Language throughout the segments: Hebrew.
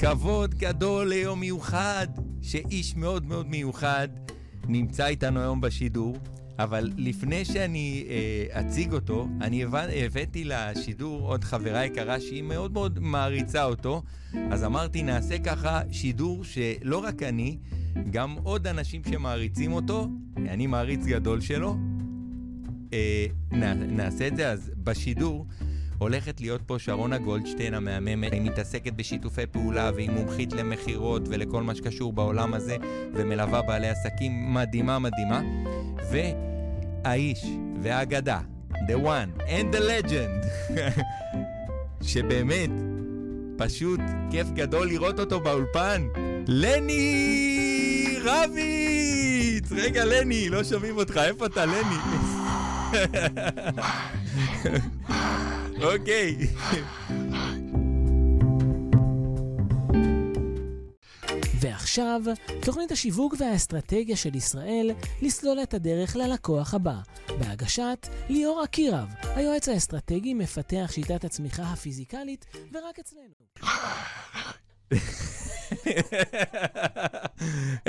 כבוד גדול ליום מיוחד, שאיש מאוד מאוד מיוחד נמצא איתנו היום בשידור, אבל לפני שאני אה, אציג אותו, אני הבא, הבאתי לשידור עוד חברה יקרה שהיא מאוד מאוד מעריצה אותו, אז אמרתי, נעשה ככה שידור שלא רק אני, גם עוד אנשים שמעריצים אותו, אני מעריץ גדול שלו, אה, נ, נעשה את זה, אז בשידור... הולכת להיות פה שרונה גולדשטיין המהממת, היא מתעסקת בשיתופי פעולה והיא מומחית למכירות ולכל מה שקשור בעולם הזה ומלווה בעלי עסקים מדהימה מדהימה והאיש והאגדה, the one and the legend, שבאמת פשוט כיף גדול לראות אותו באולפן, לני רביץ! רגע, לני, לא שומעים אותך, איפה אתה, לני? אוקיי. ועכשיו, תוכנית השיווק והאסטרטגיה של ישראל לסלול את הדרך ללקוח הבא, בהגשת ליאור אקירב, היועץ האסטרטגי מפתח שיטת הצמיחה הפיזיקלית, ורק אצלנו.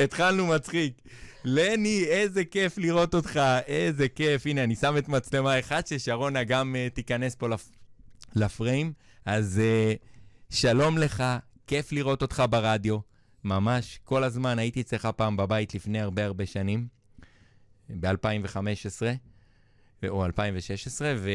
התחלנו מצחיק. לני, איזה כיף לראות אותך, איזה כיף. הנה, אני שם את מצלמה אחת ששרונה גם uh, תיכנס פה לפ... לפריים. אז uh, שלום לך, כיף לראות אותך ברדיו. ממש, כל הזמן הייתי אצלך פעם בבית לפני הרבה הרבה שנים, ב-2015. או 2016, ו-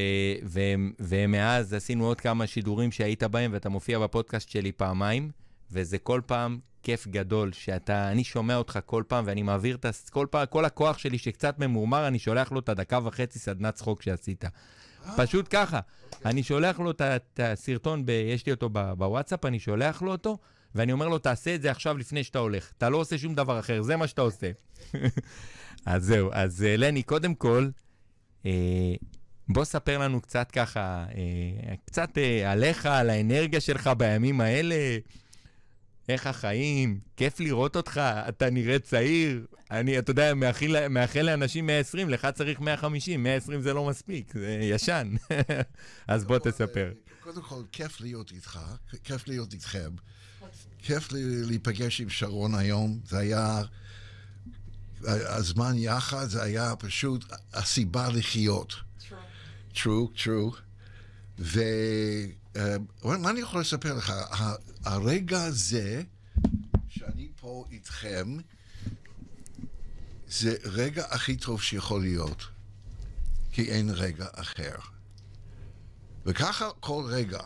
ו- ומאז עשינו עוד כמה שידורים שהיית בהם, ואתה מופיע בפודקאסט שלי פעמיים, וזה כל פעם כיף גדול שאתה, אני שומע אותך כל פעם, ואני מעביר את. כל פעם, כל הכוח שלי שקצת ממורמר, אני שולח לו את הדקה וחצי סדנת צחוק שעשית. פשוט ככה. אני שולח לו את הסרטון, ב, יש לי אותו בוואטסאפ, אני שולח לו אותו, ואני אומר לו, תעשה את זה עכשיו לפני שאתה הולך. אתה לא עושה שום דבר אחר, זה מה שאתה עושה. אז זהו, אז אה, לני, קודם כל, אה, בוא ספר לנו קצת ככה, אה, קצת אה, עליך, על האנרגיה שלך בימים האלה. איך החיים, כיף לראות אותך, אתה נראה צעיר. אני, אתה יודע, מאחל, מאחל לאנשים 120, לך צריך 150, 120 זה לא מספיק, זה ישן. אז בוא תספר. קודם כל, כיף להיות איתך, כיף להיות איתכם. כיף להיפגש עם שרון היום, זה היה... הזמן יחד, זה היה פשוט הסיבה לחיות. true, true. ומה אני יכול לספר לך? הרגע הזה, שאני פה איתכם, זה רגע הכי טוב שיכול להיות, כי אין רגע אחר. וככה כל רגע.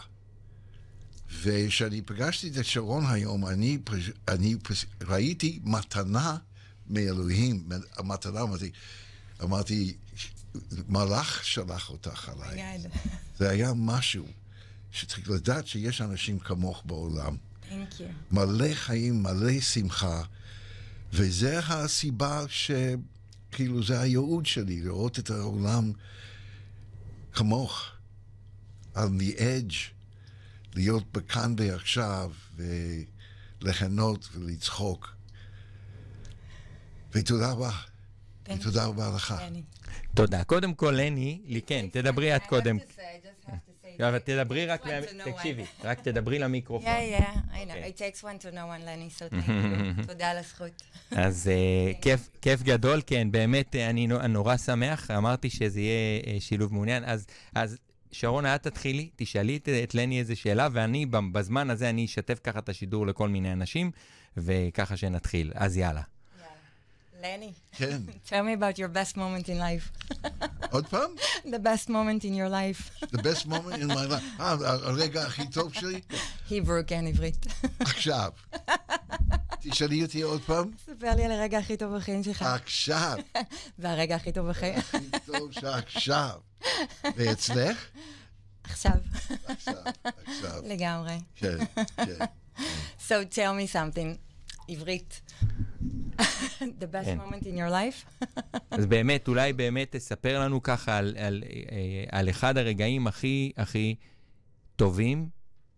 וכשאני פגשתי את שרון היום, אני, אני ראיתי מתנה מאלוהים, מתנה, אמרתי, אמרתי, מלאך שלח אותך עליי. זה היה משהו שצריך לדעת שיש אנשים כמוך בעולם. מלא חיים, מלא שמחה, וזה הסיבה שכאילו זה הייעוד שלי, לראות את העולם כמוך, על the edge, להיות בכאן ועכשיו, וליהנות ולצחוק. ותודה רבה. ותודה רבה לך. תודה. קודם כל, לני, לי כן, תדברי את קודם. אבל תדברי רק, תקשיבי, רק תדברי למיקרופון. Yeah, yeah, I know. It takes one to know one, לני, so. תודה על הזכות. אז כיף גדול, כן, באמת, אני נורא שמח. אמרתי שזה יהיה שילוב מעוניין. אז שרונה, את תתחילי, תשאלי את לני איזה שאלה, ואני בזמן הזה, אני אשתף ככה את השידור לכל מיני אנשים, וככה שנתחיל. אז יאללה. לני. כן. Tell me about your best moment in life. עוד פעם? The best moment in your life. The best moment in my life. אה, הרגע הכי טוב שלי? היברו, כן, עברית. עכשיו. תשאלי אותי עוד פעם. ספר לי על הרגע הכי טוב בחיים שלך. עכשיו. והרגע הכי טוב בחיים. הכי טוב שעכשיו. ואצלך? עכשיו. עכשיו, עכשיו. לגמרי. כן, כן. So tell me something. עברית. The best כן. moment in your life? אז באמת, אולי באמת תספר לנו ככה על, על, אה, על אחד הרגעים הכי הכי טובים,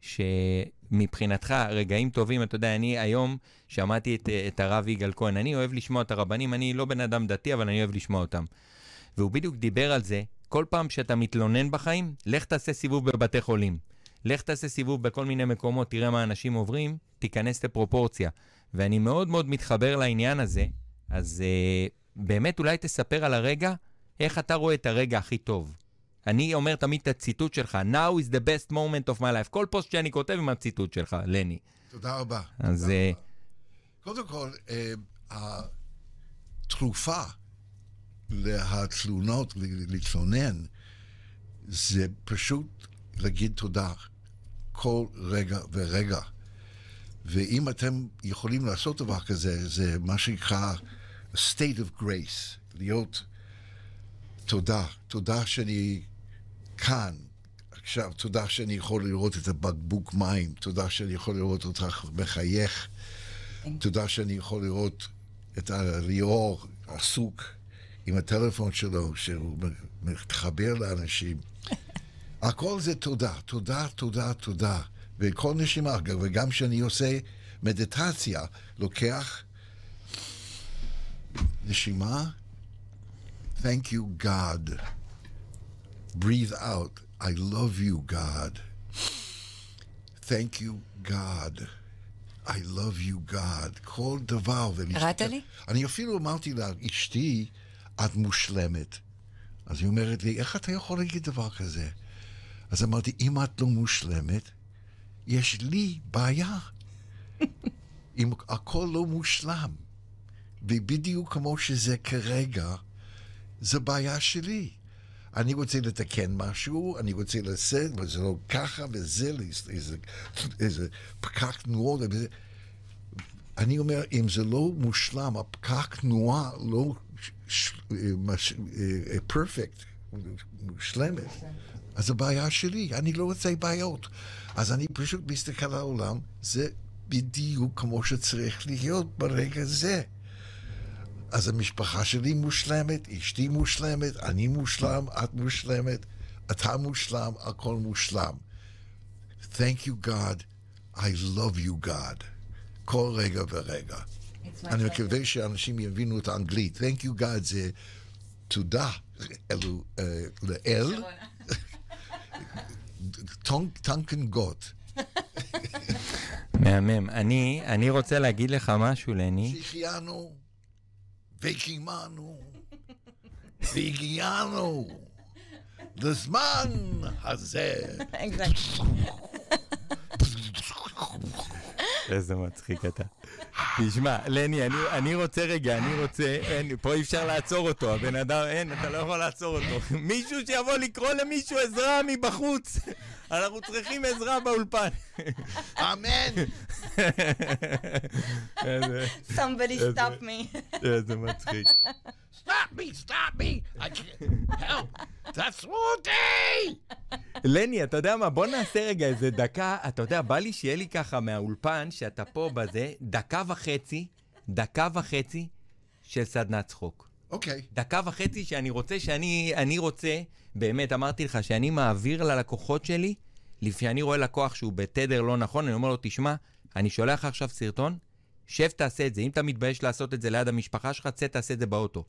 שמבחינתך, רגעים טובים, אתה יודע, אני היום שמעתי את, את הרב יגאל כהן, אני אוהב לשמוע את הרבנים, אני לא בן אדם דתי, אבל אני אוהב לשמוע אותם. והוא בדיוק דיבר על זה, כל פעם שאתה מתלונן בחיים, לך תעשה סיבוב בבתי חולים. לך תעשה סיבוב בכל מיני מקומות, תראה מה אנשים עוברים, תיכנס לפרופורציה. ואני מאוד מאוד מתחבר לעניין הזה, אז uh, באמת אולי תספר על הרגע, איך אתה רואה את הרגע הכי טוב. אני אומר תמיד את הציטוט שלך, Now is the best moment of my life. כל פוסט שאני כותב עם הציטוט שלך, לני. תודה רבה. אז... תודה אה, רבה. קודם כל, אה, התרופה לתלונות, ל- להתלונן, זה פשוט להגיד תודה כל רגע ורגע. ואם אתם יכולים לעשות דבר כזה, זה מה שנקרא state of grace, להיות תודה, תודה שאני כאן, עכשיו, תודה שאני יכול לראות את הבקבוק מים, תודה שאני יכול לראות אותך מחייך, תודה שאני יכול לראות את הליאור עסוק עם הטלפון שלו, שהוא מתחבר לאנשים. הכל זה תודה, תודה, תודה, תודה. וכל נשימה, וגם כשאני עושה מדיטציה, לוקח נשימה, thank you God. Breathe out, I love you God. Thank you God. I love you God. כל דבר. קראת לי? אני אפילו אמרתי לאשתי, את מושלמת. אז היא אומרת לי, איך אתה יכול להגיד דבר כזה? אז אמרתי, אם את לא מושלמת, יש לי בעיה. אם הכל לא מושלם, ובדיוק כמו שזה כרגע, זה בעיה שלי. אני רוצה לתקן משהו, אני רוצה לעשות, וזה לא ככה, וזה, איזה, איזה פקק תנועות, וזה. אני אומר, אם זה לא מושלם, הפקק תנועה לא פרפקט, מושלמת, אז הבעיה שלי, אני לא רוצה בעיות. אז אני פשוט מסתכל על העולם, זה בדיוק כמו שצריך להיות ברגע זה. אז המשפחה שלי מושלמת, אשתי מושלמת, אני מושלם, את מושלמת, אתה מושלם, הכל מושלם. Thank you God, I love you God. כל רגע ורגע. אני. מקווה שאנשים יבינו את האנגלית. Thank you God זה תודה אלו, אה, לאל, טונק- טנקן גוט. מהמם. אני, אני רוצה להגיד לך משהו, לני. שהחיינו וקיימנו והגיענו לזמן הזה. איזה מצחיק אתה. תשמע, לני, אני, אני רוצה רגע, אני רוצה, אין, פה אי אפשר לעצור אותו, הבן אדם, אין, אתה לא יכול לעצור אותו. מישהו שיבוא לקרוא למישהו עזרה מבחוץ. אנחנו צריכים עזרה באולפן. אמן. Somebody stop me. איזה מצחיק. Stop me, stop me. I can't help. תעצרו אותי. לני, אתה יודע מה? בוא נעשה רגע איזה דקה, אתה יודע, בא לי שיהיה לי ככה מהאולפן, שאתה פה בזה, דקה וחצי, דקה וחצי של סדנת צחוק. אוקיי. דקה וחצי שאני רוצה, שאני אני רוצה, באמת, אמרתי לך, שאני מעביר ללקוחות שלי, לפי אני רואה לקוח שהוא בתדר לא נכון, אני אומר לו, תשמע, אני שולח עכשיו סרטון, שב תעשה את זה. אם אתה מתבייש לעשות את זה ליד המשפחה שלך, צא תעשה את זה באוטו.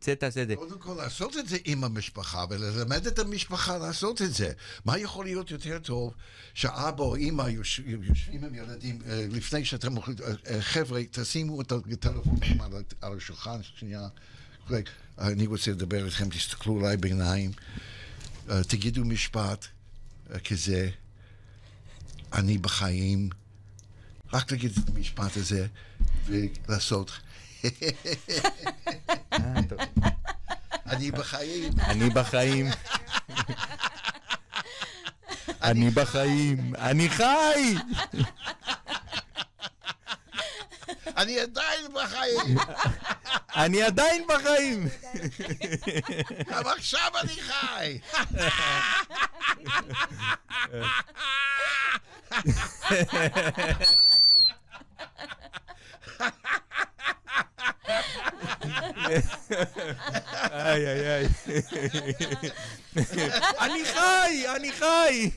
צא תעשה את זה. קודם כל לעשות את זה עם המשפחה וללמד את המשפחה לעשות את זה. מה יכול להיות יותר טוב שאבא או אימא יוש- יושבים עם ילדים אה, לפני שאתם הולכים, אה, אה, חבר'ה, תשימו את הטלפונים על על השולחן שנייה. אני רוצה לדבר איתכם, תסתכלו עליי בעיניים, תגידו משפט כזה, אני בחיים, רק להגיד את המשפט הזה ולעשות. אני בחיים. אני בחיים. אני בחיים. אני חי! אני עדיין בחיים, אני עדיין בחיים! גם עכשיו אני חי. איי, איי, איי. אני חי! אני חי!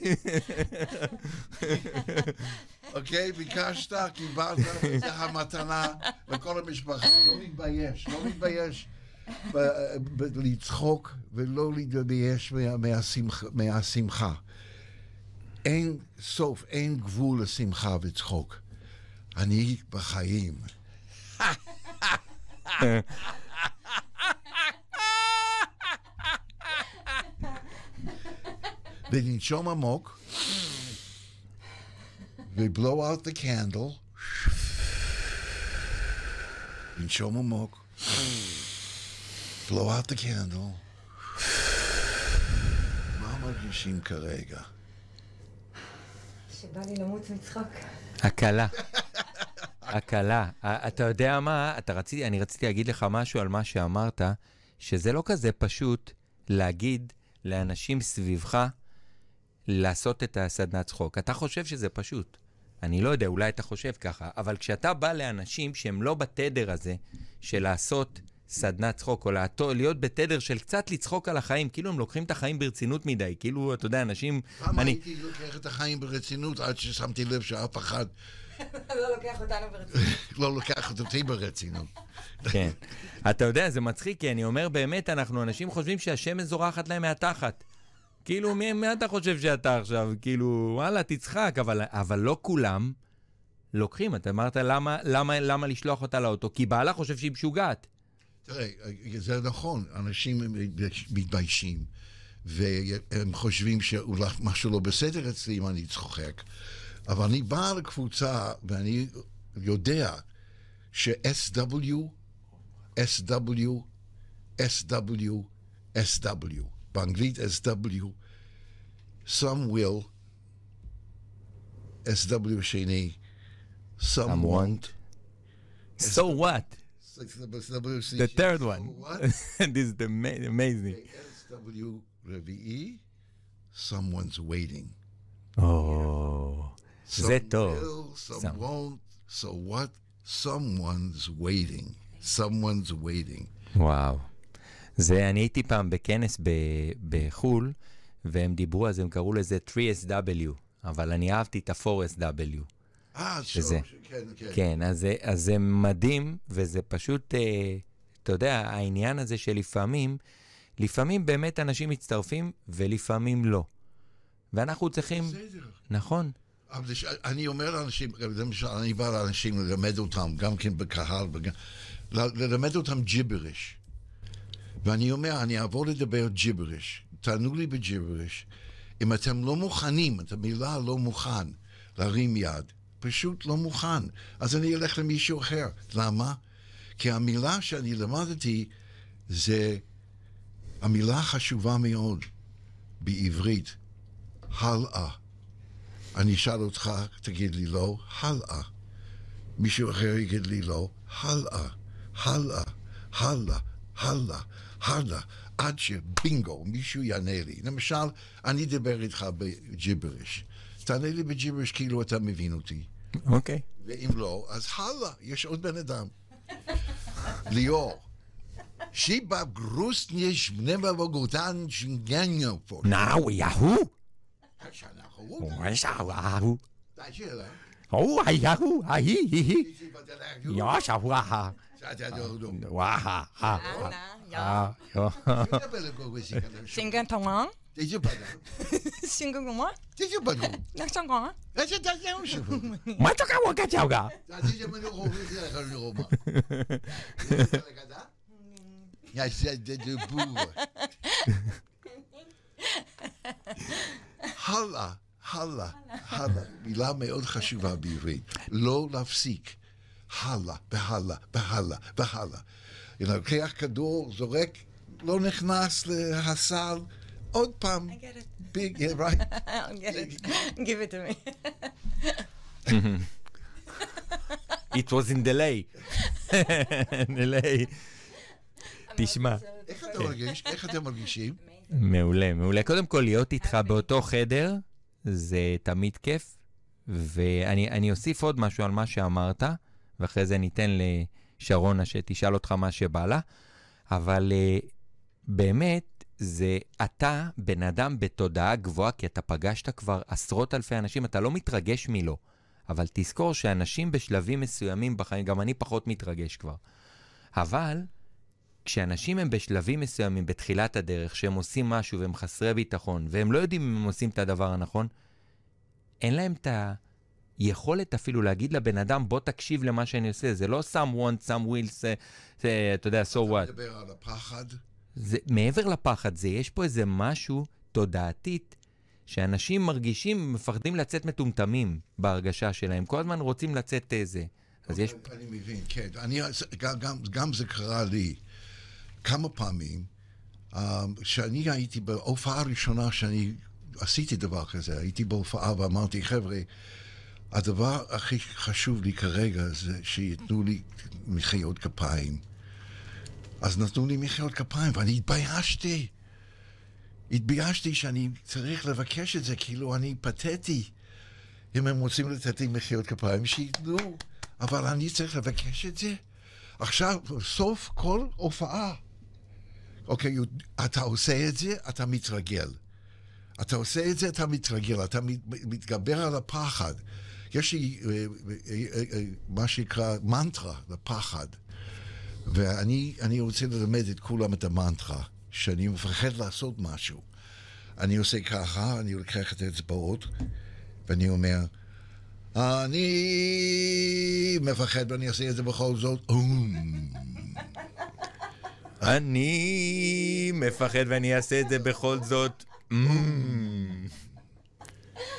אוקיי, ביקשת, קיבלת, זה המתנה לכל המשפחה. לא להתבייש, לא להתבייש לצחוק ולא להתבייש מה- מהשמח- מהשמחה. אין סוף, אין גבול לשמחה וצחוק. אני בחיים. ולנשום עמוק, ו-blow out the candle, לנשום עמוק, blow out the candle. מה מרגישים כרגע? שבא לי למות מצחוק. הקלה. הקלה. אתה יודע מה? אתה רציתי, אני רציתי להגיד לך משהו על מה שאמרת, שזה לא כזה פשוט להגיד לאנשים סביבך לעשות את הסדנת צחוק. אתה חושב שזה פשוט. אני לא יודע, אולי אתה חושב ככה, אבל כשאתה בא לאנשים שהם לא בתדר הזה של לעשות סדנת צחוק, או לעתו, להיות בתדר של קצת לצחוק על החיים, כאילו הם לוקחים את החיים ברצינות מדי, כאילו, אתה יודע, אנשים... פעם אני, הייתי לוקח את החיים ברצינות עד ששמתי לב שאף אחד לא לוקח אותנו ברצינות. לא לוקח אותי ברצינות. כן. אתה יודע, זה מצחיק, כי אני אומר, באמת, אנחנו, אנשים חושבים שהשמש זורחת להם מהתחת. כאילו, מי, מי אתה חושב שאתה עכשיו? כאילו, וואלה, תצחק, אבל, אבל לא כולם לוקחים. אתה אמרת, למה, למה, למה לשלוח אותה לאוטו? כי בעלה חושב שהיא משוגעת. תראה, זה נכון, אנשים מתביישים, והם חושבים שאולי משהו לא בסדר אצלי אם אני צוחק, אבל אני בא לקבוצה ואני יודע ש-SW, SW, SW, SW, Bangvit SW, some will, SW Shani, some, want. won't. So what? The third one. What? this is the ma- amazing. SW Revi'i, someone's waiting. Oh. Some Zeto. Will, some, some won't. So what? Someone's waiting. Someone's waiting. Wow. זה, אני הייתי פעם בכנס ב, בחו"ל, והם דיברו זה, הם קראו לזה 3SW, אבל אני אהבתי את ה-4SW. אה, שזה. כן, כן. כן, אז אז זה מדהים, וזה פשוט, אה, אתה יודע, העניין הזה שלפעמים, לפעמים באמת אנשים מצטרפים, ולפעמים לא. ואנחנו צריכים, בסדר. נכון, אבל ש- אני אומר לאנשים, למשל, אני בא לאנשים ללמד אותם, גם כן בקהל, וגם, ל- ללמד אותם ג'יבריש. ואני אומר, אני אעבור לדבר ג'יבריש. תענו לי בג'יבריש. אם אתם לא מוכנים, את המילה לא מוכן, להרים יד, פשוט לא מוכן. אז אני אלך למישהו אחר. למה? כי המילה שאני למדתי זה המילה חשובה מאוד בעברית, הלאה. אני אשאל אותך, תגיד לי לא, הלאה. מישהו אחר יגיד לי לא, הלאה, הלאה, הלאה, הלאה, הלאה, עד שבינגו, מישהו יענה לי. למשל, אני אדבר איתך בג'יבריש. תענה לי בג'יבריש כאילו אתה מבין אותי. אוקיי. ואם לא, אז הלאה, יש עוד בן אדם. ליאור. שיבה גרוסניש בני בבוגותן שינגניו פה. נאו, יהו! שאנחנו... וואו, די שאלה. או, יהו, ההי, הי, הי. יו, יא, שוואha. שאתה דודו. וואha. אנה, יא. אה, יו. Singen tongan. Deze badam. Singen tongan. Deze badam. Nak tongan. Dat is dat jouw zo. מה צ'וקה ווקה צ'וקה? Dat is maar nog over de gaan nog maar. Ja, zei de de boer. הלאה, הלאה, הלאה. מילה מאוד חשובה בעברית. לא להפסיק. הלאה, והלאה, והלאה, והלאה. אתה לוקח כדור, זורק, לא נכנס לסל, עוד פעם. I get it. ביג, yeah, right. I'll get it. Give it to me. It was in delay. delay. תשמע, איך אתה מרגיש? איך אתם מרגישים? מעולה, מעולה. קודם כל, להיות איתך באותו חדר, זה תמיד כיף. ואני אני אוסיף עוד משהו על מה שאמרת, ואחרי זה ניתן לשרונה שתשאל אותך מה שבא לה. אבל uh, באמת, זה אתה בן אדם בתודעה גבוהה, כי אתה פגשת כבר עשרות אלפי אנשים, אתה לא מתרגש מלא. אבל תזכור שאנשים בשלבים מסוימים בחיים, גם אני פחות מתרגש כבר. אבל כשאנשים הם בשלבים מסוימים בתחילת הדרך, שהם עושים משהו והם חסרי ביטחון, והם לא יודעים אם הם עושים את הדבר הנכון, אין להם את היכולת אפילו להגיד לבן אדם, בוא תקשיב למה שאני עושה. זה לא some want, some will, זה, זה, אתה יודע, so אתה what. מדבר על הפחד. זה, מעבר לפחד, זה, יש פה איזה משהו תודעתית, שאנשים מרגישים, מפחדים לצאת מטומטמים בהרגשה שלהם. כל הזמן רוצים לצאת איזה. אז יש... אני מבין, כן. אני, גם, גם, גם זה קרה לי כמה פעמים, אה, שאני הייתי בהופעה הראשונה שאני עשיתי דבר כזה, הייתי בהופעה ואמרתי, חבר'ה, הדבר הכי חשוב לי כרגע זה שייתנו לי מחיאות כפיים. אז נתנו לי מחיאות כפיים, ואני התביישתי. התביישתי שאני צריך לבקש את זה, כאילו אני פתטי. אם הם רוצים לתת לי מחיאות כפיים, שייתנו. אבל אני צריך לבקש את זה? עכשיו, בסוף כל הופעה. אוקיי, אתה עושה את זה, אתה מתרגל. אתה עושה את זה, אתה מתרגל, אתה מת- מתגבר על הפחד. יש לי אה, אה, אה, מה שנקרא מנטרה לפחד. ואני אני רוצה ללמד את כולם את המנטרה, שאני מפחד לעשות משהו. אני עושה ככה, אני לוקח את האצבעות, ואני אומר, אני מפחד ואני אעשה את זה בכל זאת. אני מפחד ואני אעשה את זה בכל זאת.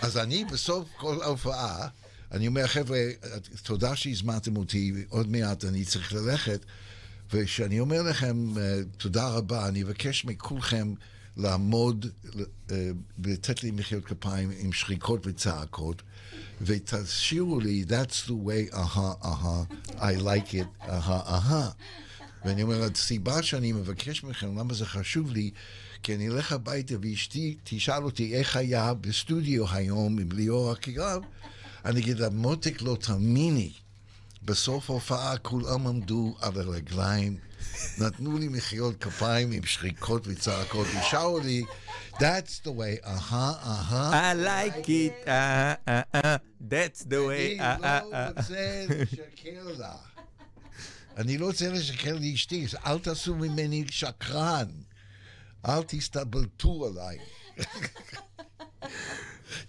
אז אני בסוף כל ההופעה, אני אומר, חבר'ה, תודה שהזמנתם אותי, עוד מעט אני צריך ללכת, וכשאני אומר לכם אה, תודה רבה, אני אבקש מכולכם לעמוד אה, ולתת לי מחיאות כפיים עם שריקות וצעקות, ותשאירו לי, that's the way, אהה, אהה, I like it, אהה, אהה. ואני אומר, הסיבה שאני מבקש מכם, למה זה חשוב לי, כי אני אלך הביתה ואשתי תשאל אותי איך היה בסטודיו היום עם ליאור אקירב, אני אגיד לה, מותק, לא תאמיני. בסוף ההופעה כולם עמדו על הרגליים, נתנו לי מחיאות כפיים עם שריקות וצעקות, ושרו לי, That's the way, אהה, אהה. I like it, אה, אה, אה, that's the way, אני אה, אה, לא אה. רוצה לשקר לה. אני לא רוצה לשקר לאשתי, אל תעשו ממני שקרן. אל תסתבלטו עליי.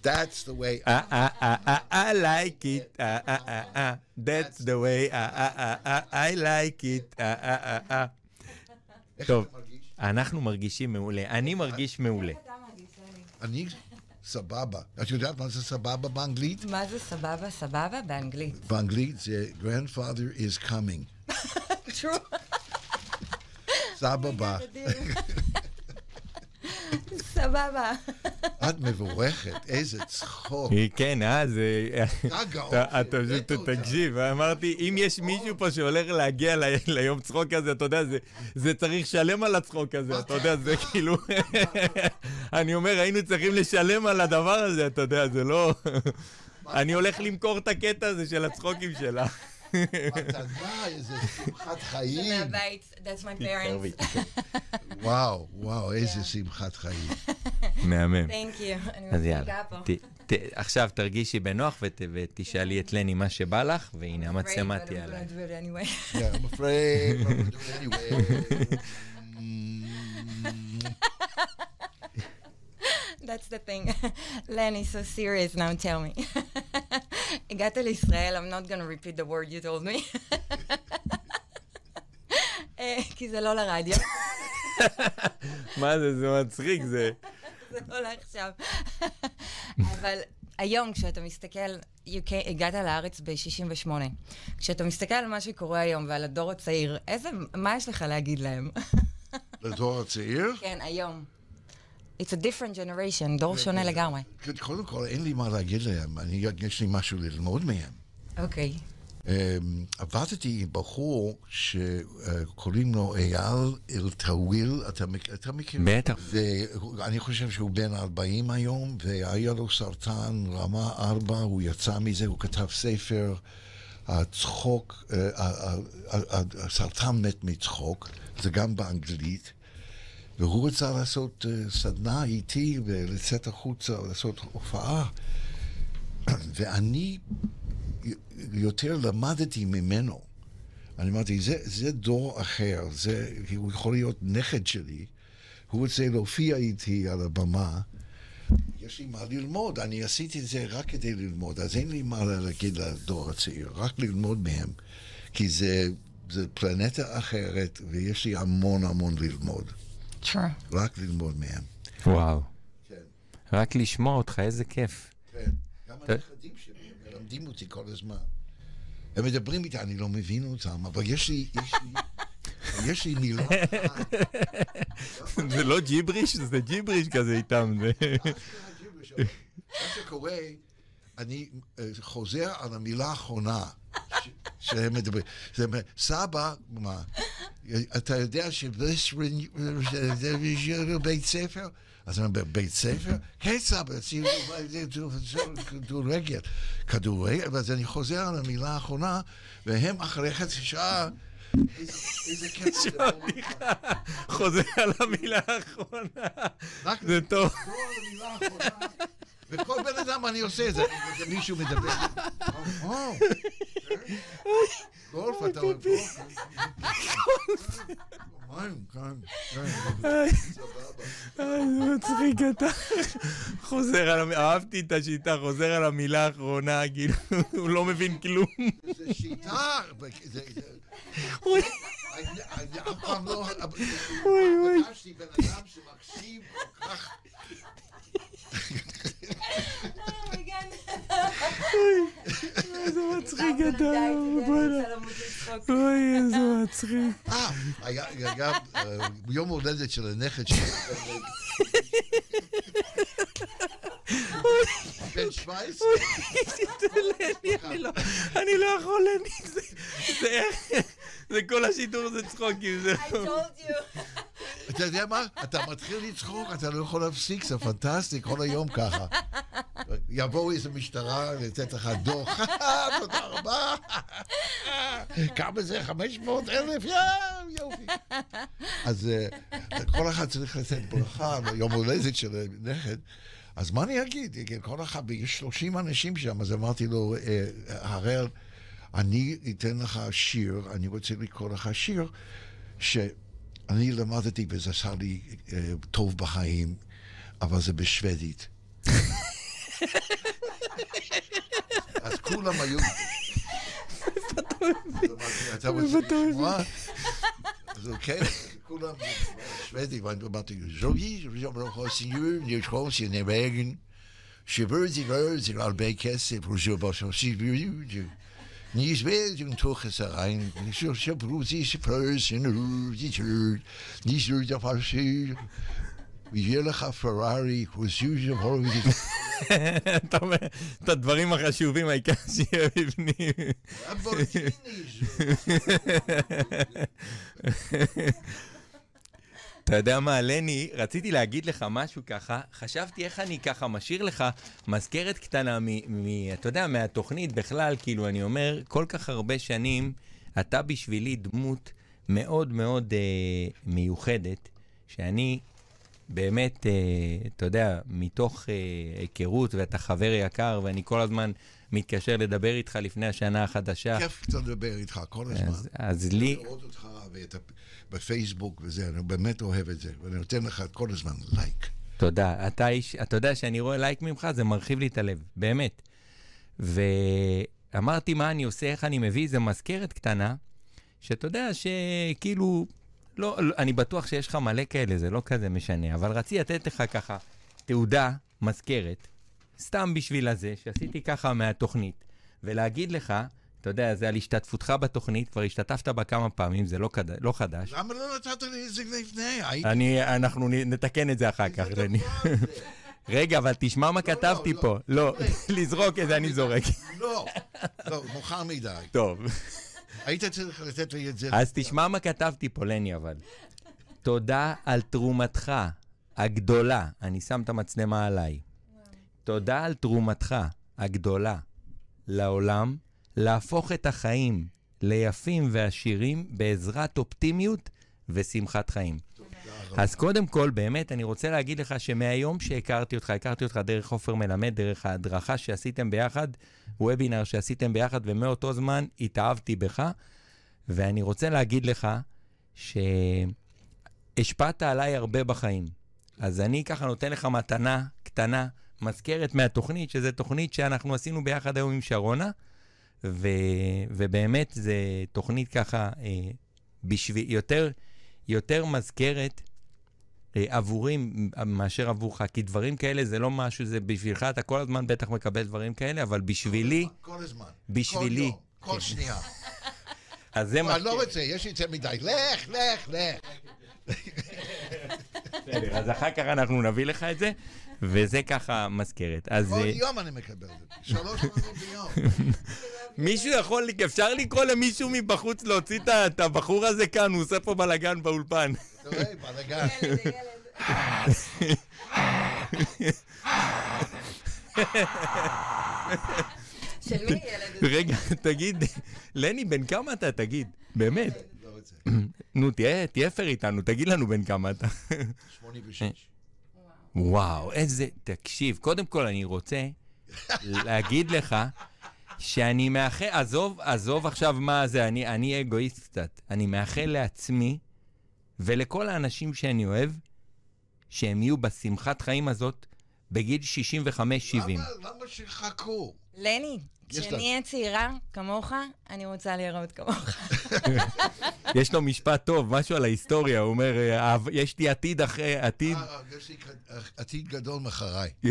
That's the way. אה, אה, אה, אה, I like it, אה, אה, אה, אה, that's the way, אה, אה, אה, אה, I like it, אה, אה, אה, אה. איך טוב. אתה מרגיש? אנחנו מרגישים מעולה, אני מרגיש מעולה. אני סבבה. את יודעת מה זה סבבה באנגלית? מה זה סבבה? סבבה? באנגלית. באנגלית זה grandfather is coming. True. סבבה. סבבה. את מבורכת, איזה צחוק. כן, אה, זה... אתה גאון. פשוט אותה. תקשיב, אמרתי, אם יש מישהו פה שהולך להגיע ליום צחוק הזה, אתה יודע, זה- זה צריך לשלם על הצחוק הזה, אתה יודע, זה כאילו... אני אומר, היינו צריכים לשלם על הדבר הזה, אתה יודע, זה לא... אני הולך למכור את הקטע הזה של הצחוקים שלה. מתנה, איזה שמחת זה חיים. מהבית, that's my parents. וואו, וואו, איזה שמחת חיים. מהמם. Thank you. אני אז מפסיקה יאללה, פה. ת- ת- עכשיו תרגישי בנוח ות- ותשאלי את לני מה שבא לך, והנה המצלמה תהיה עליי. do it anyway. Yeah, I'm afraid, but we'll do it anyway. That's the thing. Lenny, so serious now, tell me. הגעת לישראל, I'm not gonna repeat the word you told me. אה, כי זה לא לרדיו, מה זה, זה מצחיק, זה... זה לא לעכשיו. אבל היום, כשאתה מסתכל, you came, הגעת לארץ ב-68. כשאתה מסתכל על מה שקורה היום ועל הדור הצעיר, איזה, מה יש לך להגיד להם? לדור הצעיר? כן, היום. It's a different generation, דור שונה לגמרי. קודם כל, אין לי מה להגיד להם, אני, יש לי משהו ללמוד מהם. אוקיי. Um, עבדתי עם בחור שקוראים לו אייל אלטאוויל, אתה, אתה מכיר? בטח. ואני חושב שהוא בן 40 היום, והיה לו סרטן רמה 4, הוא יצא מזה, הוא כתב ספר, הצחוק, אה, הסרטן מת מצחוק, זה גם באנגלית, והוא רצה לעשות אה, סדנה איתי ולצאת החוצה, לעשות הופעה, ואני יותר למדתי ממנו. אני אמרתי, זה, זה דור אחר, זה, הוא יכול להיות נכד שלי, הוא רוצה להופיע איתי על הבמה. יש לי מה ללמוד, אני עשיתי את זה רק כדי ללמוד, אז אין לי מה להגיד לדור הצעיר, רק ללמוד מהם, כי זה, זה פלנטה אחרת, ויש לי המון המון ללמוד, True. רק ללמוד מהם. וואו. כן, רק לשמוע אותך, איזה כיף. כן. גם הנכדים שלי הם מלמדים אותי כל הזמן. הם מדברים איתי, אני לא מבין אותם, אבל יש לי, יש לי, יש לי מילה אחת. זה לא ג'יבריש? זה ג'יבריש כזה איתם. זה- מה שקורה, אני אה, חוזר על המילה האחרונה שהם מדברים. סבא, מה, אתה יודע שבית ספר? אז אני אומר, בית ספר? כן, סבא, כדורגל. כדורגל, ואז אני חוזר על המילה האחרונה, והם אחרי חצי שעה, איזה- כיף זה. חוזר על המילה האחרונה. זה טוב. וכל בן אדם אני עושה את זה, מישהו מדבר. או, גולף, אתה אוהב גולף? מים, כאן. אה, מצחיק אתה. חוזר על המילה, אהבתי את השיטה, חוזר על המילה האחרונה, כאילו, הוא לא מבין כלום. זה שיטה, אני אף פעם לא אוי, אוי. פגשתי בן אדם שמקשיב כל כך... איזה מצחיק אתה, בוא'נה. אוי, איזה מצחיק. אה, היה היה, אה, יום הולדת של הנכד שלי. בן 17? אני לא- אני לא יכול, אני- זה- כל השידור זה צחוקים, זה I לא... told you. אתה יודע מה? אתה מתחיל לצחוק, אתה לא יכול להפסיק, זה פנטסטי, כל היום ככה. יבואו איזה משטרה לתת לך דוח, תודה רבה. כמה זה? 500 אלף? יואו, יופי. אז אה, כל אחד צריך לתת ברכה ליום הולדת של הנכד. אז מה אני אגיד? כל אחד, יש 30 אנשים שם, אז אמרתי לו, אה, הראל, אני אתן לך שיר, אני רוצה לקרוא לך שיר, שאני למדתי וזה עשה לי אה, טוב בחיים, אבל זה בשוודית. אז כולם היו... אתה רוצה לשמוע? Kulam, weet ik, want wat ik zo hier, nog signeur, je schoos in de wegen. Je wil zich wel, zich al bijkessen, voor je was zo civiel. Niet weet, je toch eens rein. Je je broer is vreus in de die tuur. Niet zo dat. Wie jullie gaan Ferrari, voor אתה אומר את הדברים החשובים, העיקר שיהיה בפנים. אתה יודע מה, לני, רציתי להגיד לך משהו ככה, חשבתי איך אני ככה משאיר לך מזכרת קטנה אתה יודע, מהתוכנית בכלל, כאילו, אני אומר, כל כך הרבה שנים, אתה בשבילי דמות מאוד מאוד אה, מיוחדת, שאני באמת, אה, אתה יודע, מתוך אה, היכרות, ואתה חבר יקר, ואני כל הזמן מתקשר לדבר איתך לפני השנה החדשה. כיף קצת לדבר איתך כל הזמן. אז, אז לי, לראות אותך ואת בפייסבוק וזה, אני באמת אוהב את זה, ואני נותן לך כל הזמן לייק. תודה. אתה איש, אתה יודע שאני רואה לייק ממך, זה מרחיב לי את הלב, באמת. ואמרתי מה אני עושה, איך אני מביא איזה מזכרת קטנה, שאתה יודע שכאילו, לא, לא, אני בטוח שיש לך מלא כאלה, זה לא כזה משנה, אבל רציתי לתת לך ככה תעודה, מזכרת, סתם בשביל הזה, שעשיתי ככה מהתוכנית, ולהגיד לך, אתה יודע, זה על השתתפותך בתוכנית, כבר השתתפת בה כמה פעמים, זה לא, כד... לא חדש. למה לא נתת לי את זה לפני? אני, אנחנו נתקן את זה אחר כך. רני. זה? רגע, אבל תשמע מה לא, כתבתי לא. פה. לא, לזרוק את זה אני זורק. לא, לא, מאוחר מדי. טוב, היית צריך לתת לי את זה. אז תשמע מה כתבתי פה, לני, אבל. תודה על תרומתך הגדולה. אני שם את המצלמה עליי. תודה על תרומתך הגדולה לעולם, להפוך את החיים ליפים ועשירים בעזרת אופטימיות ושמחת חיים. אז קודם כל, באמת, אני רוצה להגיד לך שמהיום שהכרתי אותך, הכרתי אותך דרך עופר מלמד, דרך ההדרכה שעשיתם ביחד, וובינר שעשיתם ביחד, ומאותו זמן התאהבתי בך, ואני רוצה להגיד לך שהשפעת עליי הרבה בחיים. אז אני ככה נותן לך מתנה קטנה מזכרת מהתוכנית, שזו תוכנית שאנחנו עשינו ביחד היום עם שרונה, ו, ובאמת זו תוכנית ככה אה, בשביל, יותר, יותר מזכרת עבורי מאשר עבורך, כי דברים כאלה זה לא משהו, זה בשבילך, אתה כל הזמן בטח מקבל דברים כאלה, אבל בשבילי, כל הזמן. בשבילי. כל יום, כל שנייה. אז זה אני לא מזכיר. רוצה, יש לי יותר מדי. לך, לך, לך. בסדר, אז אחר כך אנחנו נביא לך את זה, וזה ככה מזכרת. אז כל אה, יום אני מקבל את זה. שלוש פעמים ביום. מישהו יכול, אפשר לקרוא למישהו מבחוץ להוציא את הבחור הזה כאן, הוא עושה פה בלאגן באולפן. אתה רואה, בלאגן. ילד, ילד. של מי הזה? רגע, תגיד, לני, בן כמה אתה? תגיד, באמת. לא. נו, תהיה תהיה פייר איתנו, תגיד לנו בן כמה אתה. 86. וואו, איזה... תקשיב, קודם כל אני רוצה להגיד לך שאני מאחל, עזוב, עזוב עכשיו מה זה, אני, אני אגואיסט קצת. אני מאחל לעצמי ולכל האנשים שאני אוהב, שהם יהיו בשמחת חיים הזאת בגיל 65-70. למה למה שיחכו? לני, כשאני אהיה צעירה כמוך, אני רוצה להיראות כמוך. יש לו משפט טוב, משהו על ההיסטוריה, הוא אומר, "אה, יש לי עתיד אחרי, עתיד... אה, אה, יש לי עתיד גדול מאחריי.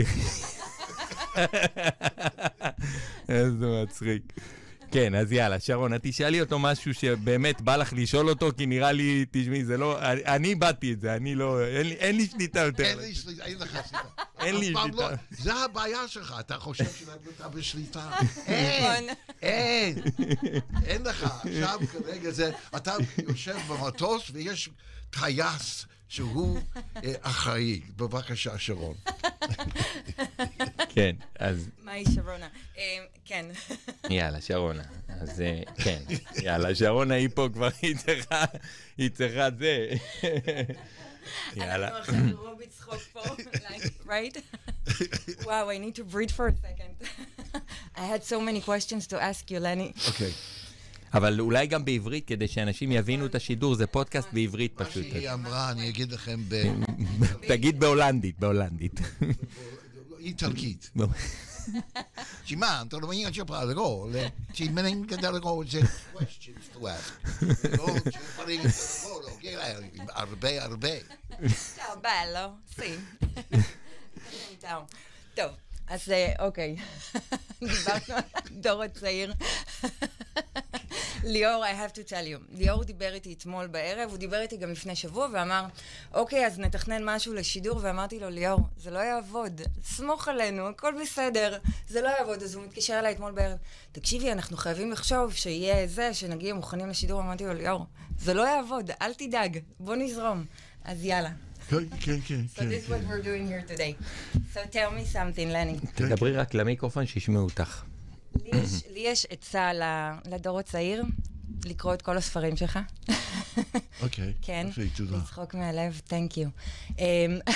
איזה מצחיק. כן, אז יאללה, שרון, את תשאלי אותו משהו שבאמת בא לך לשאול אותו, כי נראה לי, תשמעי, זה לא... אני- איבדתי את זה, אני לא... אין לי- אין לי שליטה יותר. אין לי שליטה, אין לך שליטה. אין לי שליטה. לא. זה הבעיה שלך, אתה חושב שאתה בשליטה. נכון. אין, אין, אין לך. עכשיו כרגע זה, אתה יושב במטוס ויש טייס שהוא אה, אחראי. בבקשה, שרון. כן, אז מהי שרונה? כן. יאללה, שרונה. אז אה, כן, יאללה, שרונה היא פה כבר, היא צריכה, היא צריכה זה. יאללה. אנחנו עכשיו רובי צחוק פה, right? wow, I need to breathe for a second. I had so many questions to ask you, Lenny. אוקיי. אבל אולי גם בעברית, כדי שאנשים יבינו את השידור, זה פודקאסט בעברית מה פשוט. שהיא אמרה, אני אגיד לכם תגיד בהולנדית, בהולנית. באיטלקית. Ci mangiano, ma io ci parlo, ci me ne incarico di questions to ask. לא, שפרים לטלפון, אוקיי, הרבה הרבה. Ciao, bello. Sì. Ciao. טוב, אז אה, אוקיי. דיברנו על הדור הצעיר. ליאור, I have to tell you, ליאור דיבר איתי אתמול בערב, הוא דיבר איתי גם לפני שבוע ואמר, אוקיי, אז נתכנן משהו לשידור, ואמרתי לו, ליאור, זה לא יעבוד, סמוך עלינו, הכל בסדר, זה לא יעבוד. אז הוא מתקשר אליי אתמול בערב, תקשיבי, אנחנו חייבים לחשוב שיהיה זה, שנגיע מוכנים לשידור, אמרתי לו, ליאור, זה לא יעבוד, אל תדאג, בוא נזרום. אז יאללה. כן, כן, כן. So this is what we're doing here today. So tell me something, לני. תדברי רק למיקרופון, שישמעו אותך. לי יש- לי יש עצה ל- לדור הצעיר, לקרוא את כל הספרים שלך. אוקיי. כן, יופי, תודה. לצחוק מהלב, thank you. Um,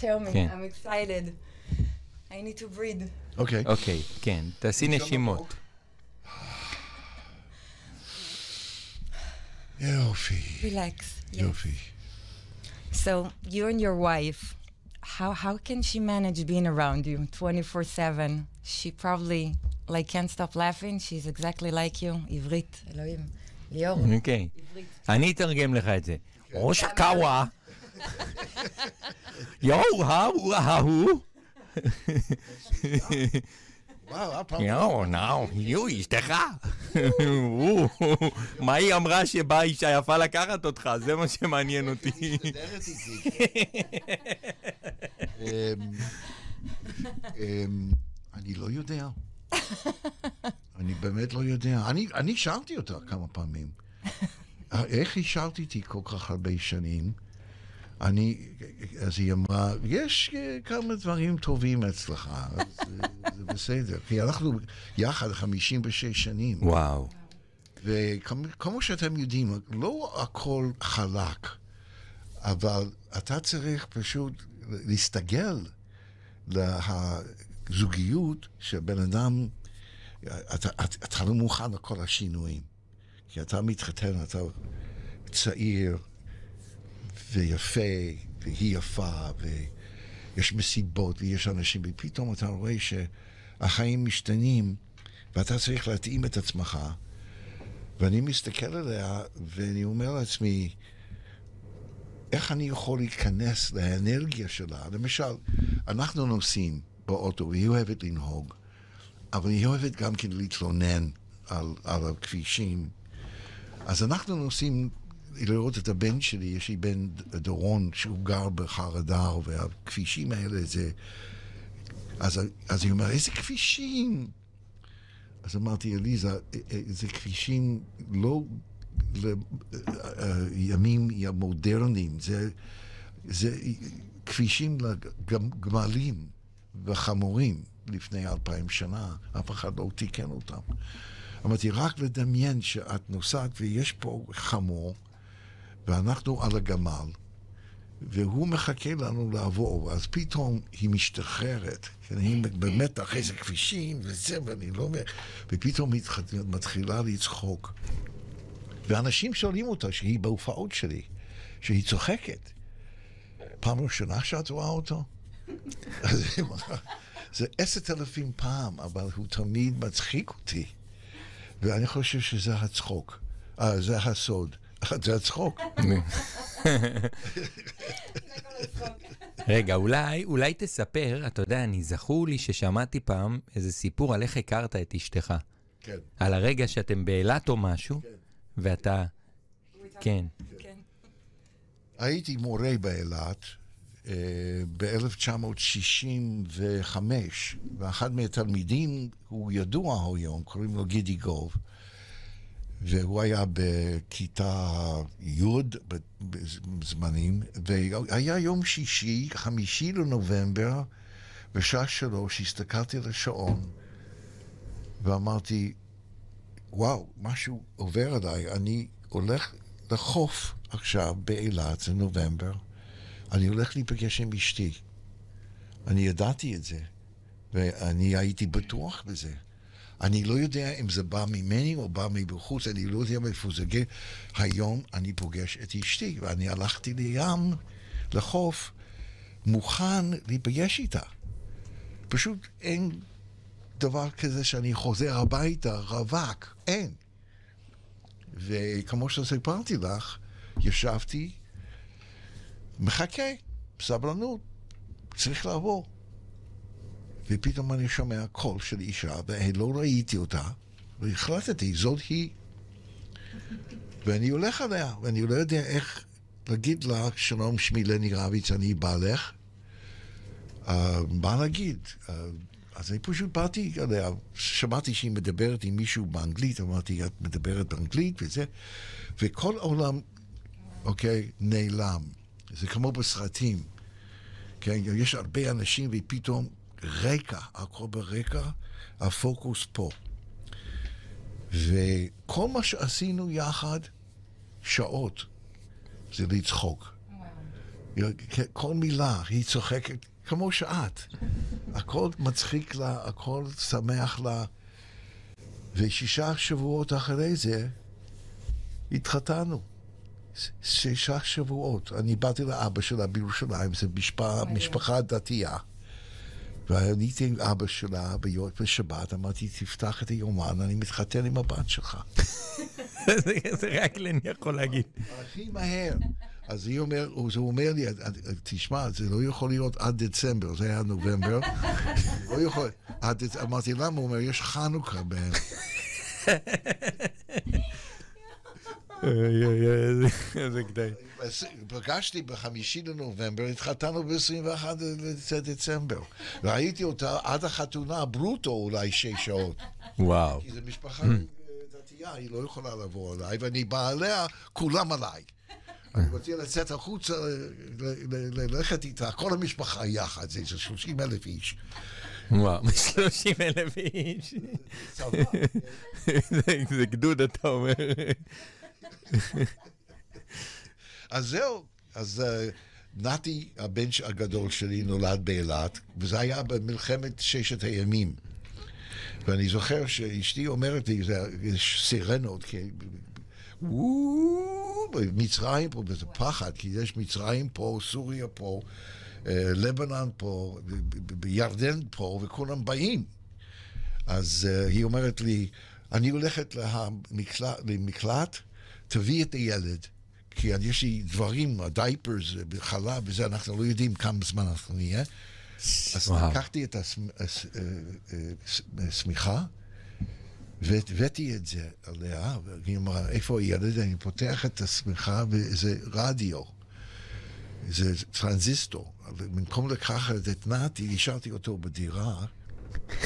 tell me, כן. I'm excited. I need to breathe. אוקיי. אוקיי, כן, תעשי נשימות. יופי, Relax. Yes. יופי. So you and your wife, how how can she manage being around you 24/7? She probably like can't stop laughing. She's exactly like you. עברית, אלוהים. ליאור, אוקיי. אני אתרגם לך את זה. ראש הקאווה. יואו, ההוא, ההוא. וואו, אף פעם יואו, נאו, יואו, אשתך. מה היא אמרה שבאה אישה יפה לקחת אותך? זה מה שמעניין אותי. אני לא יודע. אני באמת לא יודע. אני, אני שאלתי אותה כמה פעמים. איך השארת איתי כל כך הרבה שנים? אני, אז היא אמרה, יש אה, כמה דברים טובים אצלך, אז אה, זה בסדר. כי אנחנו יחד 56 שנים. וואו. וכמו שאתם יודעים, לא הכל חלק, אבל אתה צריך פשוט להסתגל לזוגיות שבן אדם, אתה, אתה, אתה לא מוכן לכל השינויים. כי אתה מתחתן, אתה צעיר ויפה, והיא יפה, יש מסיבות ויש אנשים, ופתאום אתה רואה שהחיים משתנים, ואתה צריך להתאים את עצמך. ואני מסתכל עליה, ואני אומר לעצמי, איך אני יכול להיכנס לאנרגיה שלה? למשל, אנחנו נוסעים באוטו, והיא אוהבת לנהוג, אבל היא אוהבת גם כן להתלונן על, על הכבישים. אז אנחנו נוסעים לראות את הבן שלי, יש לי בן דורון שהוא גר בחרדה, והכבישים האלה זה... אז, אז היא אומרת, איזה כבישים? אז אמרתי, עליזה, זה כבישים לא לימים מודרניים, זה, זה כבישים לגמלים וחמורים לפני אלפיים שנה, אף אחד לא תיקן אותם. אמרתי, רק לדמיין שאת נוסעת ויש פה חמור, ואנחנו על הגמל, והוא מחכה לנו לעבור, אז פתאום היא משתחררת, כן, היא באמת אחרי זה כבישים וזה, ואני לא אומר, ופתאום היא מתחילה לצחוק. ואנשים שואלים אותה, שהיא בהופעות שלי, שהיא צוחקת. פעם ראשונה שאת רואה אותו? זה עשרת אלפים פעם, אבל הוא תמיד מצחיק אותי. ואני חושב שזה הצחוק. אה, זה הסוד. זה הצחוק. רגע, אולי, אולי תספר, אתה יודע, אני זכור לי ששמעתי פעם איזה סיפור על איך הכרת את אשתך. כן. על הרגע שאתם באילת או משהו, כן. ואתה... כן. כן. הייתי מורה באילת ב-1965, ואחד מהתלמידים, הוא ידוע היום, קוראים לו גידי גוב, והוא היה בכיתה י' בזמנים, והיה יום שישי, חמישי לנובמבר, בשעה שלוש, הסתכלתי על השעון, ואמרתי, וואו, משהו עובר עליי, אני הולך לחוף עכשיו באילת, זה נובמבר, אני הולך להיפגש עם אשתי. אני ידעתי את זה, ואני הייתי בטוח בזה. אני לא יודע אם זה בא ממני או בא מבחוץ, אני לא יודע מאיפה זה גאה. היום אני פוגש את אשתי, ואני הלכתי לים, לחוף, מוכן להיפגש איתה. פשוט אין דבר כזה שאני חוזר הביתה רווק, אין. וכמו שסיפרתי לך, ישבתי, מחכה, סבלנות, צריך לעבור. ופתאום אני שומע קול של אישה, ולא ראיתי אותה, והחלטתי, זאת היא. ואני הולך עליה, ואני לא יודע איך להגיד לה, שלום, שמי לני רביץ, אני בעלך. Uh, מה להגיד? Uh, אז אני פשוט באתי עליה, שמעתי שהיא מדברת עם מישהו באנגלית, אמרתי, את מדברת באנגלית וזה, וכל העולם, אוקיי, נעלם. זה כמו בסרטים, כן? יש הרבה אנשים ופתאום רקע, הכל ברקע, הפוקוס פה. וכל מה שעשינו יחד, שעות, זה לצחוק. כל מילה, היא צוחקת כמו שאת. הכל מצחיק לה, הכל שמח לה. ושישה שבועות אחרי זה, התחתנו. שישה שבועות. אני באתי לאבא שלה בירושלים, זו משפחה, משפחה דתייה. ועניתי עם אבא שלה ביום בשבת, אמרתי, תפתח את היומן, אני מתחתן עם הבת שלך. זה רק לני יכול להגיד. הכי מהר. אז היא אומר, הוא אומר לי, תשמע, זה לא יכול להיות עד דצמבר, זה היה נובמבר. לא יכול, אמרתי, למה? הוא אומר, יש חנוכה בהם. איזה קטעי. פגשתי בחמישי לנובמבר, התחתנו ב-21 לדצמבר. ראיתי אותה עד החתונה, ברוטו אולי שש שעות. וואו. כי זו משפחה דתייה, היא לא יכולה לבוא אליי, ואני בא עליה, כולם עליי. אני רוצה לצאת החוצה, ללכת איתה, כל המשפחה יחד, זה 30 אלף איש. וואו, 30 אלף איש. זה גדוד, אתה אומר. אז זהו, אז נתי, הבן הגדול שלי, נולד באילת, וזה היה במלחמת ששת הימים. ואני זוכר שאשתי אומרת לי, יש סירנות, כי... מצרים פה, וזה פחד, כי יש מצרים פה, סוריה פה, אה, לבנון פה, בירדן פה, וכולם באים. אז uh, היא אומרת לי, אני הולכת למקלט, תביא את הילד. כי יש לי דברים, ה diapers, חלב וזה, אנחנו לא יודעים כמה זמן אנחנו נהיה. אז וואו. לקחתי את השמ- הס- אה, אה, השמיכה, והבאתי את זה עליה, והיא אמרה, איפה הילד? אני פותח את השמיכה וזה רדיו. זה טרנזיסטור. במקום לקחת את נתי, השארתי אותו בדירה.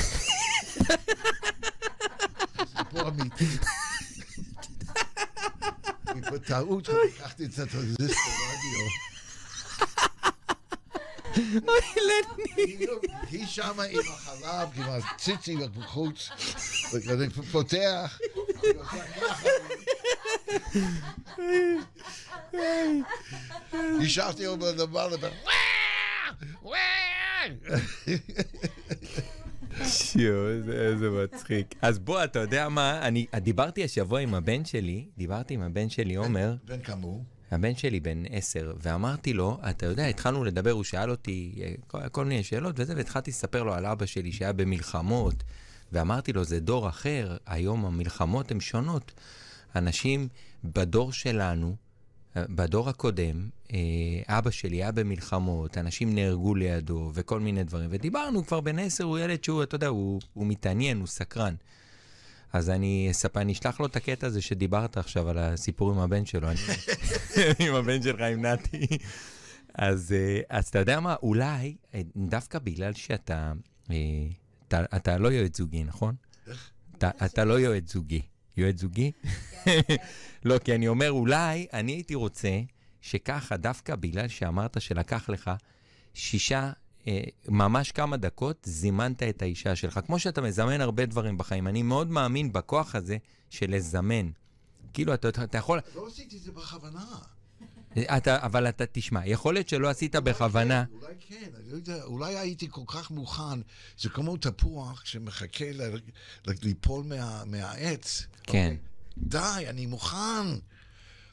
סיפור אמיתי. בטעות לקחתי את הטרנזיסטור רדיו. היא שמה עם החלב, עם הציצי בחוץ, ואני פותח, היא עושה ככה. השארתי אותו למעלה, ו- שיו, איזה, מצחיק. אז בוא, אתה יודע מה, אני דיברתי השבוע עם הבן שלי, דיברתי עם הבן שלי, עומר, בן כמה הוא? הבן שלי בן עשר, ואמרתי לו, אתה יודע, התחלנו לדבר, הוא שאל אותי אה, כל, כל מיני שאלות וזה, והתחלתי לספר לו על אבא שלי שהיה במלחמות, ואמרתי לו, זה דור אחר, היום המלחמות הן שונות. אנשים בדור שלנו, בדור הקודם, אה, אבא שלי היה במלחמות, אנשים נהרגו לידו וכל מיני דברים, ודיברנו כבר בן עשר, הוא ילד שהוא, אתה יודע, הוא, הוא מתעניין, הוא סקרן. אז אני אספר, אני אשלח לו את הקטע הזה שדיברת עכשיו על הסיפור עם הבן שלו, אני, עם הבן שלך, עם נתי. אז, אה, אז אתה יודע מה, אולי, אה, דווקא בגלל שאתה, אתה, אתה לא יועץ זוגי, נכון? אתה, אתה לא יועץ זוגי. יועץ זוגי? לא, כי אני אומר, אולי אני הייתי רוצה שככה, דווקא בגלל שאמרת שלקח לך שישה, אה, ממש כמה דקות, זימנת את האישה שלך. כמו שאתה מזמן הרבה דברים בחיים. אני מאוד מאמין בכוח הזה של לזמן. כאילו, אתה, אתה יכול... לא עשיתי את זה בכוונה. אתה, אבל אתה תשמע, יכול להיות שלא עשית בכוונה. אולי כן, אני לא יודע, אולי הייתי כל כך מוכן, זה כמו תפוח שמחכה ל- ל- ליפול מה- מהעץ. כן. די, אני מוכן.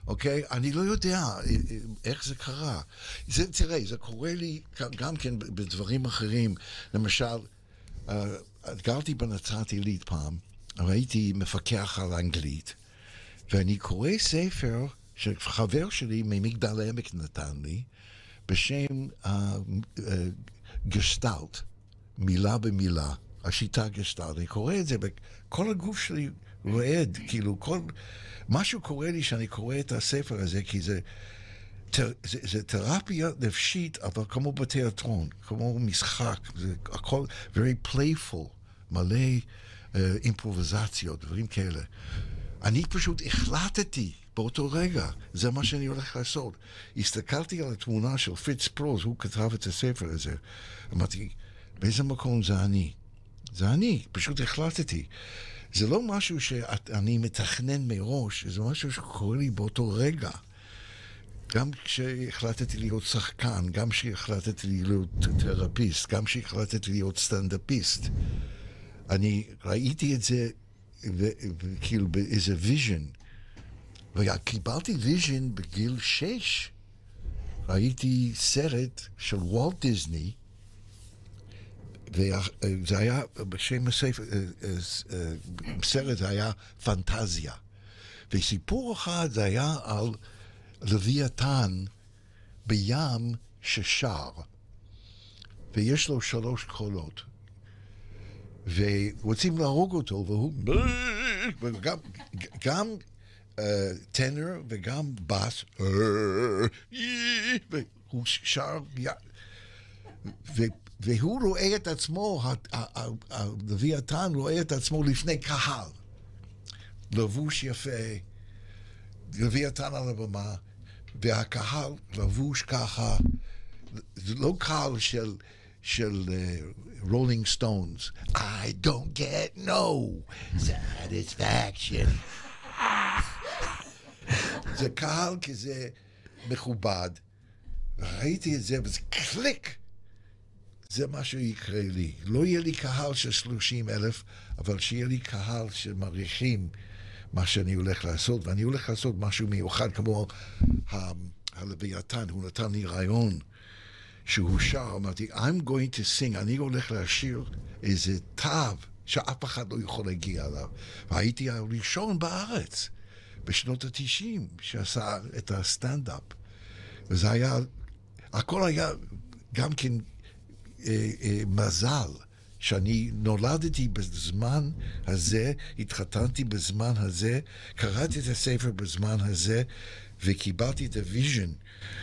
אוקיי? אני לא יודע אה, אה, איך זה קרה. זה, תראה, זה קורה לי גם כן בדברים אחרים. למשל, אה, גרתי בנצרת עילית פעם, והייתי מפקח על אנגלית, ואני קורא ספר שחבר שלי ממגדל העמק נתן לי, בשם אה, אה, גשטלט, מילה במילה, השיטה גשטלט. אני קורא את זה, וכל הגוף שלי רועד, כאילו, כל... משהו קורה לי שאני קורא את הספר הזה, כי זה... זה, זה תרפיה נפשית, אבל כמו בתיאטרון, כמו משחק, זה הכל very playful, מלא uh, אימפרוביזציות, דברים כאלה. אני פשוט החלטתי באותו רגע, זה מה שאני הולך לעשות. הסתכלתי על התמונה של פיץ פרוז, הוא כתב את הספר הזה. אמרתי, באיזה מקום זה אני? זה אני, פשוט החלטתי. זה לא משהו שאני מתכנן מראש, זה משהו שקורה לי באותו רגע. גם כשהחלטתי להיות שחקן, גם כשהחלטתי להיות תרפיסט, גם כשהחלטתי להיות סטנדאפיסט. אני ראיתי את זה כאילו באיזה vision. וקיבלתי vision בגיל שש. ראיתי סרט של וולט דיסני, וזה היה בשם הספר, סרט זה היה פנטזיה. וסיפור אחד זה היה על לוויתן בים ששר, ויש לו שלוש קולות. ורוצים להרוג אותו, והוא... וגם גם טנר וגם בס, והוא שר... ו... והוא רואה את עצמו, הלוויתן רואה את עצמו לפני קהל. לבוש יפה, לוויתן על הבמה, והקהל לבוש ככה, זה לא קהל של, של Rolling uh, Stones. I don't get no satisfaction. זה קהל כזה מכובד. ראיתי את זה, וזה קליק. זה מה שיקרה לי. לא יהיה לי קהל של 30 אלף, אבל שיהיה לי קהל שמעריכים מה שאני הולך לעשות, ואני הולך לעשות משהו מיוחד כמו ה- הלוויתן, הוא נתן לי רעיון שהוא שר, אמרתי, I'm going to sing, אני הולך לשיר איזה תו שאף אחד לא יכול להגיע אליו. והייתי הראשון בארץ בשנות התשעים שעשה את הסטנדאפ. וזה היה, הכל היה גם כן אה, אה, מזל. שאני נולדתי בזמן הזה, התחתנתי בזמן הזה, קראתי את הספר בזמן הזה, וקיבלתי את ה vision.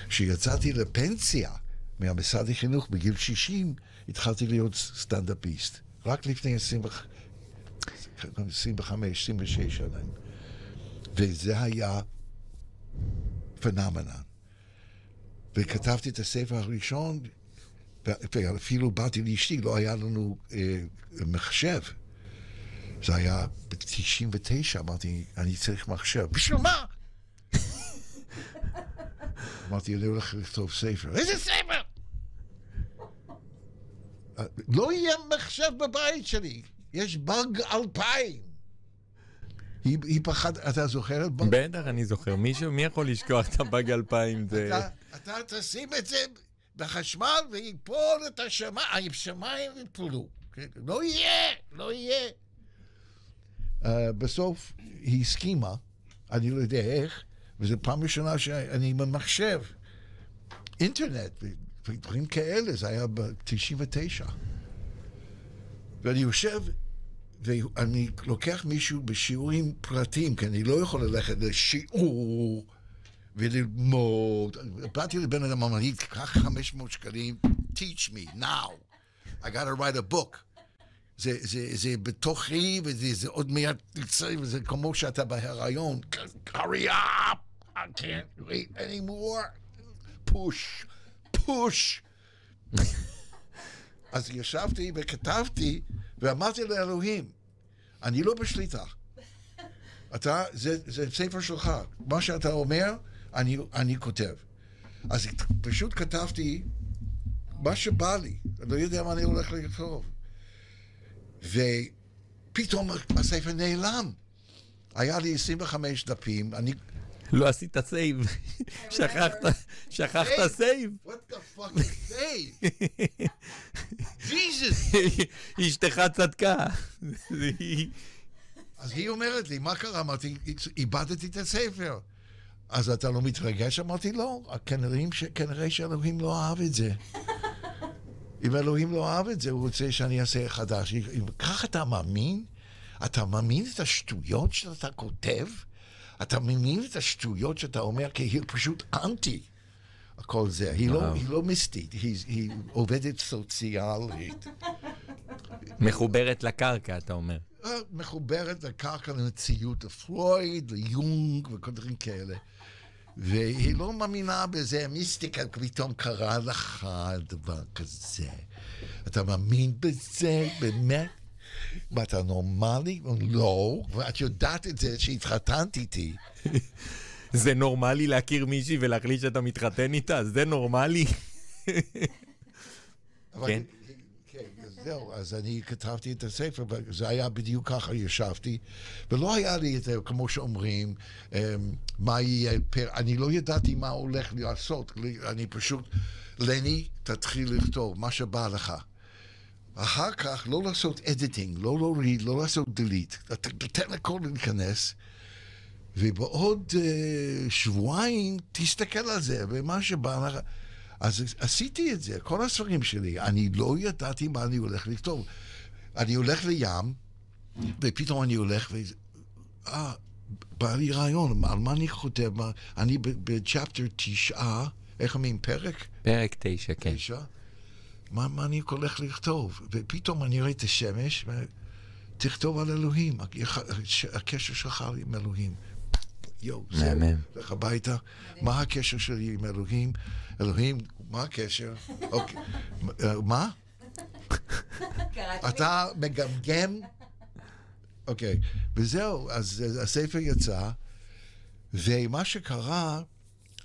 כשיצאתי לפנסיה מהמשרד החינוך בגיל 60, התחלתי להיות סטנדאפיסט. רק לפני 25, 26 שנים. וזה היה phenomenon. וכתבתי את הספר הראשון, ואפילו באתי לאשתי, לא היה לנו אה, מחשב. זה היה ב-99, אמרתי, אני צריך מחשב. בשביל מה? אמרתי, אני הולך לכתוב ספר. איזה ספר? לא יהיה מחשב בבית שלי, יש באג אלפיים. היא, היא פחד, אתה זוכר? בטח, אני זוכר. מישהו, מי יכול לשכוח את הבאג 2000? זה... אתה, אתה תשים את זה בחשמל ויפול את השמיים, השמיים יפולו. לא יהיה, לא יהיה. Uh, בסוף היא הסכימה, אני לא יודע איך, וזו פעם ראשונה שאני במחשב. אינטרנט ודברים כאלה, זה היה ב-99. ואני יושב ואני לוקח מישהו בשיעורים פרטיים, כי אני לא יכול ללכת לשיעור וללמוד. באתי לבן אדם, אמרתי, קח 500 שקלים, teach me now. I gotta write a book. זה, זה, זה בתוכי, וזה זה עוד מעט יצא, וזה כמו שאתה בהיריון. hurry up! I can't wait anymore. push, push. אז ישבתי וכתבתי, ואמרתי לאלוהים, אני לא בשליטה. אתה, זה, זה ספר שלך. מה שאתה אומר, אני, אני כותב. אז פשוט כתבתי מה שבא לי. אני לא יודע מה אני הולך לכתוב. ופתאום הספר נעלם. היה לי 25 דפים, אני... לא עשית סייב. שכחת, שכחת סייב. What the fuck is save? Jesus! אשתך צדקה. אז היא אומרת לי, מה קרה? אמרתי, איבדתי את הספר. אז אתה לא מתרגש? אמרתי, לא, כנראה, ש... כנראה שאלוהים לא אהב את זה. אם אלוהים לא אהב את זה, הוא רוצה שאני אעשה חדש. ככה אתה מאמין? אתה מאמין את השטויות שאתה כותב? אתה מאמין את השטויות שאתה אומר, כי היא פשוט אנטי. הכל זה. היא לא, היא לא מיסטית, היא, היא עובדת סוציאלית. מחוברת לקרקע, אתה אומר. אה, מחוברת לקרקע למציאות לפלויד, ליונג וכל דברים כאלה. והיא לא מאמינה בזה, מיסטיקה פתאום קרה לך דבר כזה. אתה מאמין בזה, באמת? ואתה נורמלי? לא, ואת יודעת את זה שהתחתנת איתי. זה נורמלי להכיר מישהי ולהחליט שאתה מתחתן איתה? זה נורמלי? כן. כן, זהו, אז אני כתבתי את הספר, וזה היה בדיוק ככה, ישבתי, ולא היה לי את זה, כמו שאומרים, אמ, מה יהיה, פר... אני לא ידעתי מה הולך לעשות, אני פשוט, לני, תתחיל לכתוב, מה שבא לך. אחר כך לא לעשות אדיטינג, לא להוריד, לא לעשות דליט, תתן לכל להיכנס, ובעוד uh, שבועיים תסתכל על זה, ומה שבא לך... אז עשיתי את זה, כל הספרים שלי. אני לא ידעתי מה אני הולך לכתוב. אני הולך לים, ופתאום אני הולך ו... אה, בא לי רעיון, על מה אני כותב? אני בצ'פטר תשעה, איך אומרים? פרק? פרק תשע, כן. תשע. מה, מה אני הולך לכתוב? ופתאום אני רואה את השמש, ותכתוב על אלוהים, הקשר שלך עם אלוהים. יואו, זה, לך הביתה, מה הקשר שלי עם אלוהים? אלוהים, מה הקשר? אוקיי, מה? אתה מגמגם? אוקיי, וזהו, אז הספר יצא, ומה שקרה,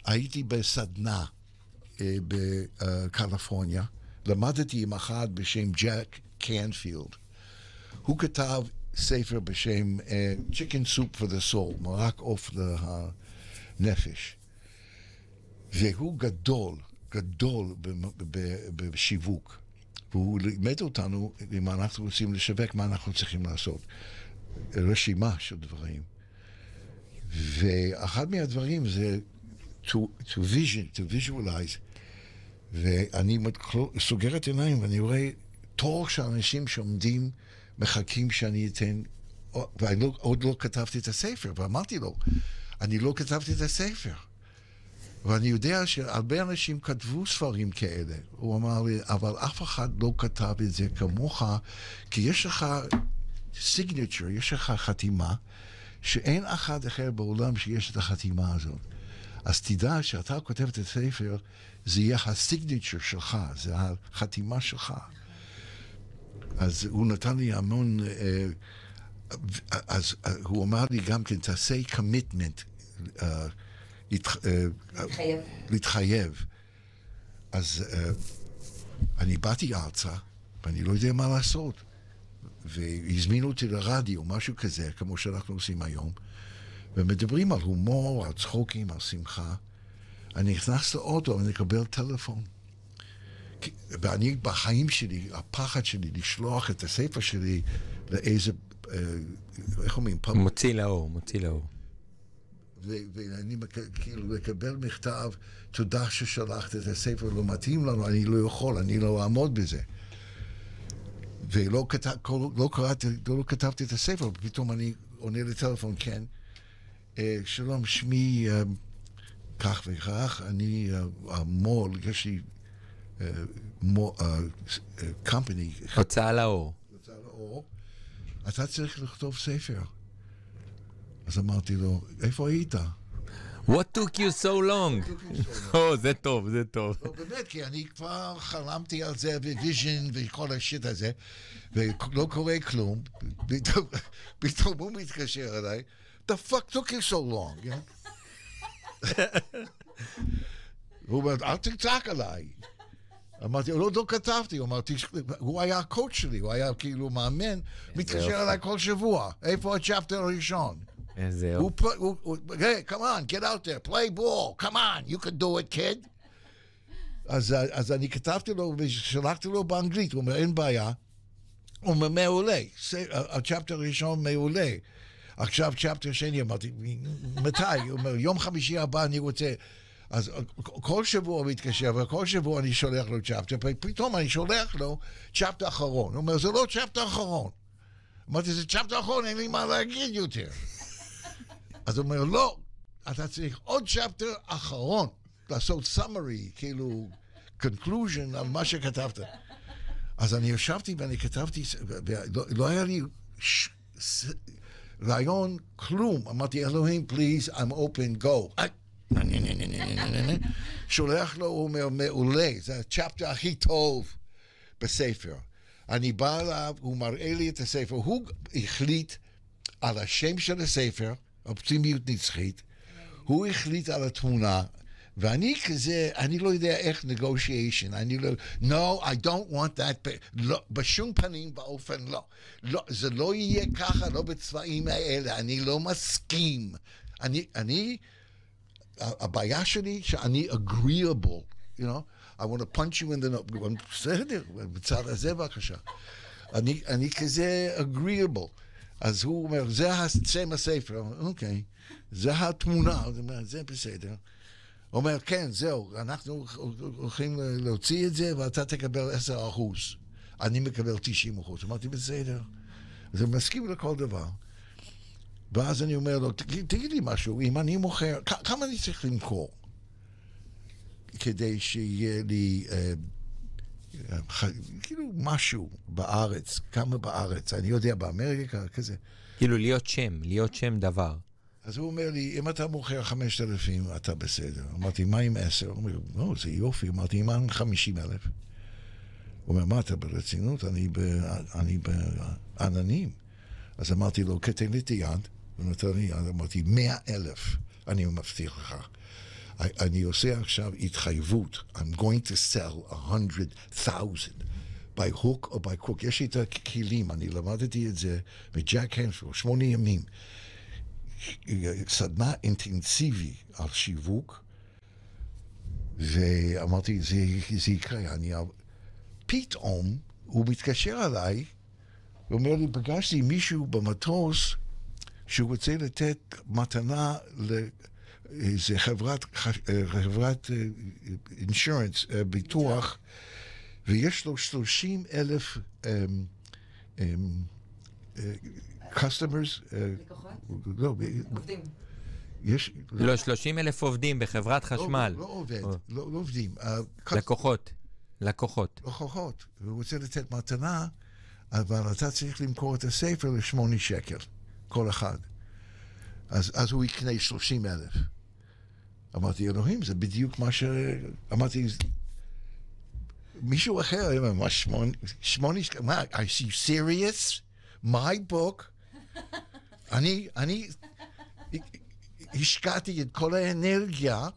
הייתי בסדנה בקליפורניה, למדתי עם אחד בשם ג'ק קנפילד. הוא כתב ספר בשם uh, Chicken Soup for the Soul, מרק עוף לנפש. והוא גדול, גדול בשיווק, והוא לימד אותנו, אם אנחנו רוצים לשווק, מה אנחנו צריכים לעשות. רשימה של דברים. ואחד מהדברים זה to, to vision, to visualize. ואני סוגר את עיניים ואני רואה תור של אנשים שעומדים, מחכים שאני אתן, ואני לא, עוד לא כתבתי את הספר, ואמרתי לו, אני לא כתבתי את הספר. ואני יודע שהרבה אנשים כתבו ספרים כאלה. הוא אמר לי, אבל אף אחד לא כתב את זה כמוך, כי יש לך סיגנצ'ר, יש לך חתימה, שאין אחד אחר בעולם שיש את החתימה הזאת. אז תדע שאתה כותב את הספר, זה יהיה הסיגנצ'ר שלך, זה החתימה שלך. אז הוא נתן לי המון, אה, אז אה, הוא אמר לי גם כן, תעשה קמיטמנט, אה, להתחייב. אז אני באתי ארצה, ואני לא יודע מה לעשות. והזמינו אותי לרדיו, משהו כזה, כמו שאנחנו עושים היום, ומדברים על הומור, על צחוקים, על שמחה. אני נכנס לאוטו ואני אקבל טלפון. ואני בחיים שלי, הפחד שלי לשלוח את הספר שלי לאיזה, אה, איך אומרים? מוציא לאור, מוציא לאור. ואני כאילו לקבל מכתב, תודה ששלחת את הספר, לא מתאים לנו, אני לא יכול, אני לא אעמוד בזה. ולא כתב, לא קראתי, לא כתבתי את הספר, ופתאום אני עונה לטלפון, כן. אה, שלום, שמי אה, כך וכך, אני המו"ל, יש לי company. הוצאה לאור. הוצאה לאור. אתה צריך לכתוב ספר. אז אמרתי לו, איפה היית? What took you so long? או, זה טוב, זה טוב. לא, באמת, כי אני כבר חלמתי על זה, vision וכל ה shit הזה, ולא קורה כלום. פתאום הוא מתקשר אליי, the fuck took you so long? הוא אומר, אל תצעק עליי. אמרתי, לא, לא כתבתי, אמרתי, הוא היה הקואוצ' שלי, הוא היה כאילו מאמן, מתקשר אליי כל שבוע, איפה הצ'פטר הראשון? איזה יופי. היי, come on, get out there, play ball, come on, you can do it, kid. אז, אז אני כתבתי לו ושלחתי לו באנגלית, הוא אומר, אין בעיה. הוא אומר, מעולה, הצ'פטר הראשון מעולה. עכשיו צ'פטר שני, אמרתי, מתי? הוא אומר, יום חמישי הבא אני רוצה... אז כל שבוע הוא מתקשר, וכל שבוע אני שולח לו צ'פטר, ופתאום אני שולח לו צ'פטר אחרון. הוא אומר, זה לא צ'פטר אחרון. אמרתי, זה צ'פטר אחרון, אין לי מה להגיד יותר. אז הוא אומר, לא, אתה צריך עוד צ'פטר אחרון, לעשות summary, כאילו, conclusion על מה שכתבת. אז אני ישבתי ואני כתבתי, ולא לא היה לי ש... רעיון, כלום. אמרתי, אלוהים, please, I'm open, go. שולח לו, הוא אומר, מעולה, זה הצ'פטר הכי טוב בספר. אני בא אליו, הוא מראה לי את הספר, הוא החליט על השם של הספר, אופטימיות נצחית, הוא החליט על התמונה, ואני כזה, אני לא יודע איך negotiation, אני לא, no, I don't want that, לא, בשום פנים באופן לא. לא. זה לא יהיה ככה, לא בצבעים האלה, אני לא מסכים. אני, אני, הבעיה שלי שאני agreeable, you know, I want to punch you in the nose, בסדר, בצד הזה בבקשה. אני, אני כזה agreeable. אז הוא אומר, זה שם הספר, אוקיי, זה התמונה, זה בסדר. אומר, כן, זהו, אנחנו הולכים להוציא את זה ואתה תקבל 10 אחוז. אני מקבל 90 אחוז. אמרתי, בסדר. אז הוא מסכים לכל דבר. ואז אני אומר לו, תגיד לי משהו, אם אני מוכר, כמה אני צריך למכור כדי שיהיה לי, אה, אה, כאילו, משהו בארץ, כמה בארץ, אני יודע, באמריקה, כזה. כאילו להיות שם, להיות שם דבר. אז הוא אומר לי, אם אתה מוכר 5,000, אתה בסדר. אמרתי, מה עם 10? הוא אומר, לא, זה יופי. אמרתי, מה עם 50,000? הוא אומר, מה, אתה ברצינות? אני בעננים. אז אמרתי לו, כתב לי את היד, הוא נתן לי יד, אמרתי, 100,000, אני מבטיח לך. אני עושה עכשיו התחייבות, I'm going to sell 100,000 by hook or by crook. יש לי את הכלים, אני למדתי את זה מג'ק הנפלד, שמונה ימים. סדנה אינטנסיבי על שיווק, ואמרתי, זה, זה יקרה. אני... פתאום הוא מתקשר אליי, הוא אומר לי, פגשתי מישהו במטוס שהוא רוצה לתת מתנה לאיזה חברת, חברת אינשורנס, ביטוח, ויש לו 30 אלף um, um, customers. Uh, לא, עובדים. יש... לא, 30 אלף עובדים בחברת חשמל. לא, לא עובד, לא, לא עובדים. לקוחות. לקוחות. לקוחות. והוא רוצה לתת מתנה, אבל אתה צריך למכור את הספר לשמונה שקל, כל אחד. אז, אז הוא יקנה 30 אלף. אמרתי, אלוהים, זה בדיוק מה ש... אמרתי, מישהו אחר, מה שמונה, שמונה, מה, are you serious? My book? אני, אני השקעתי את כל האנרגיה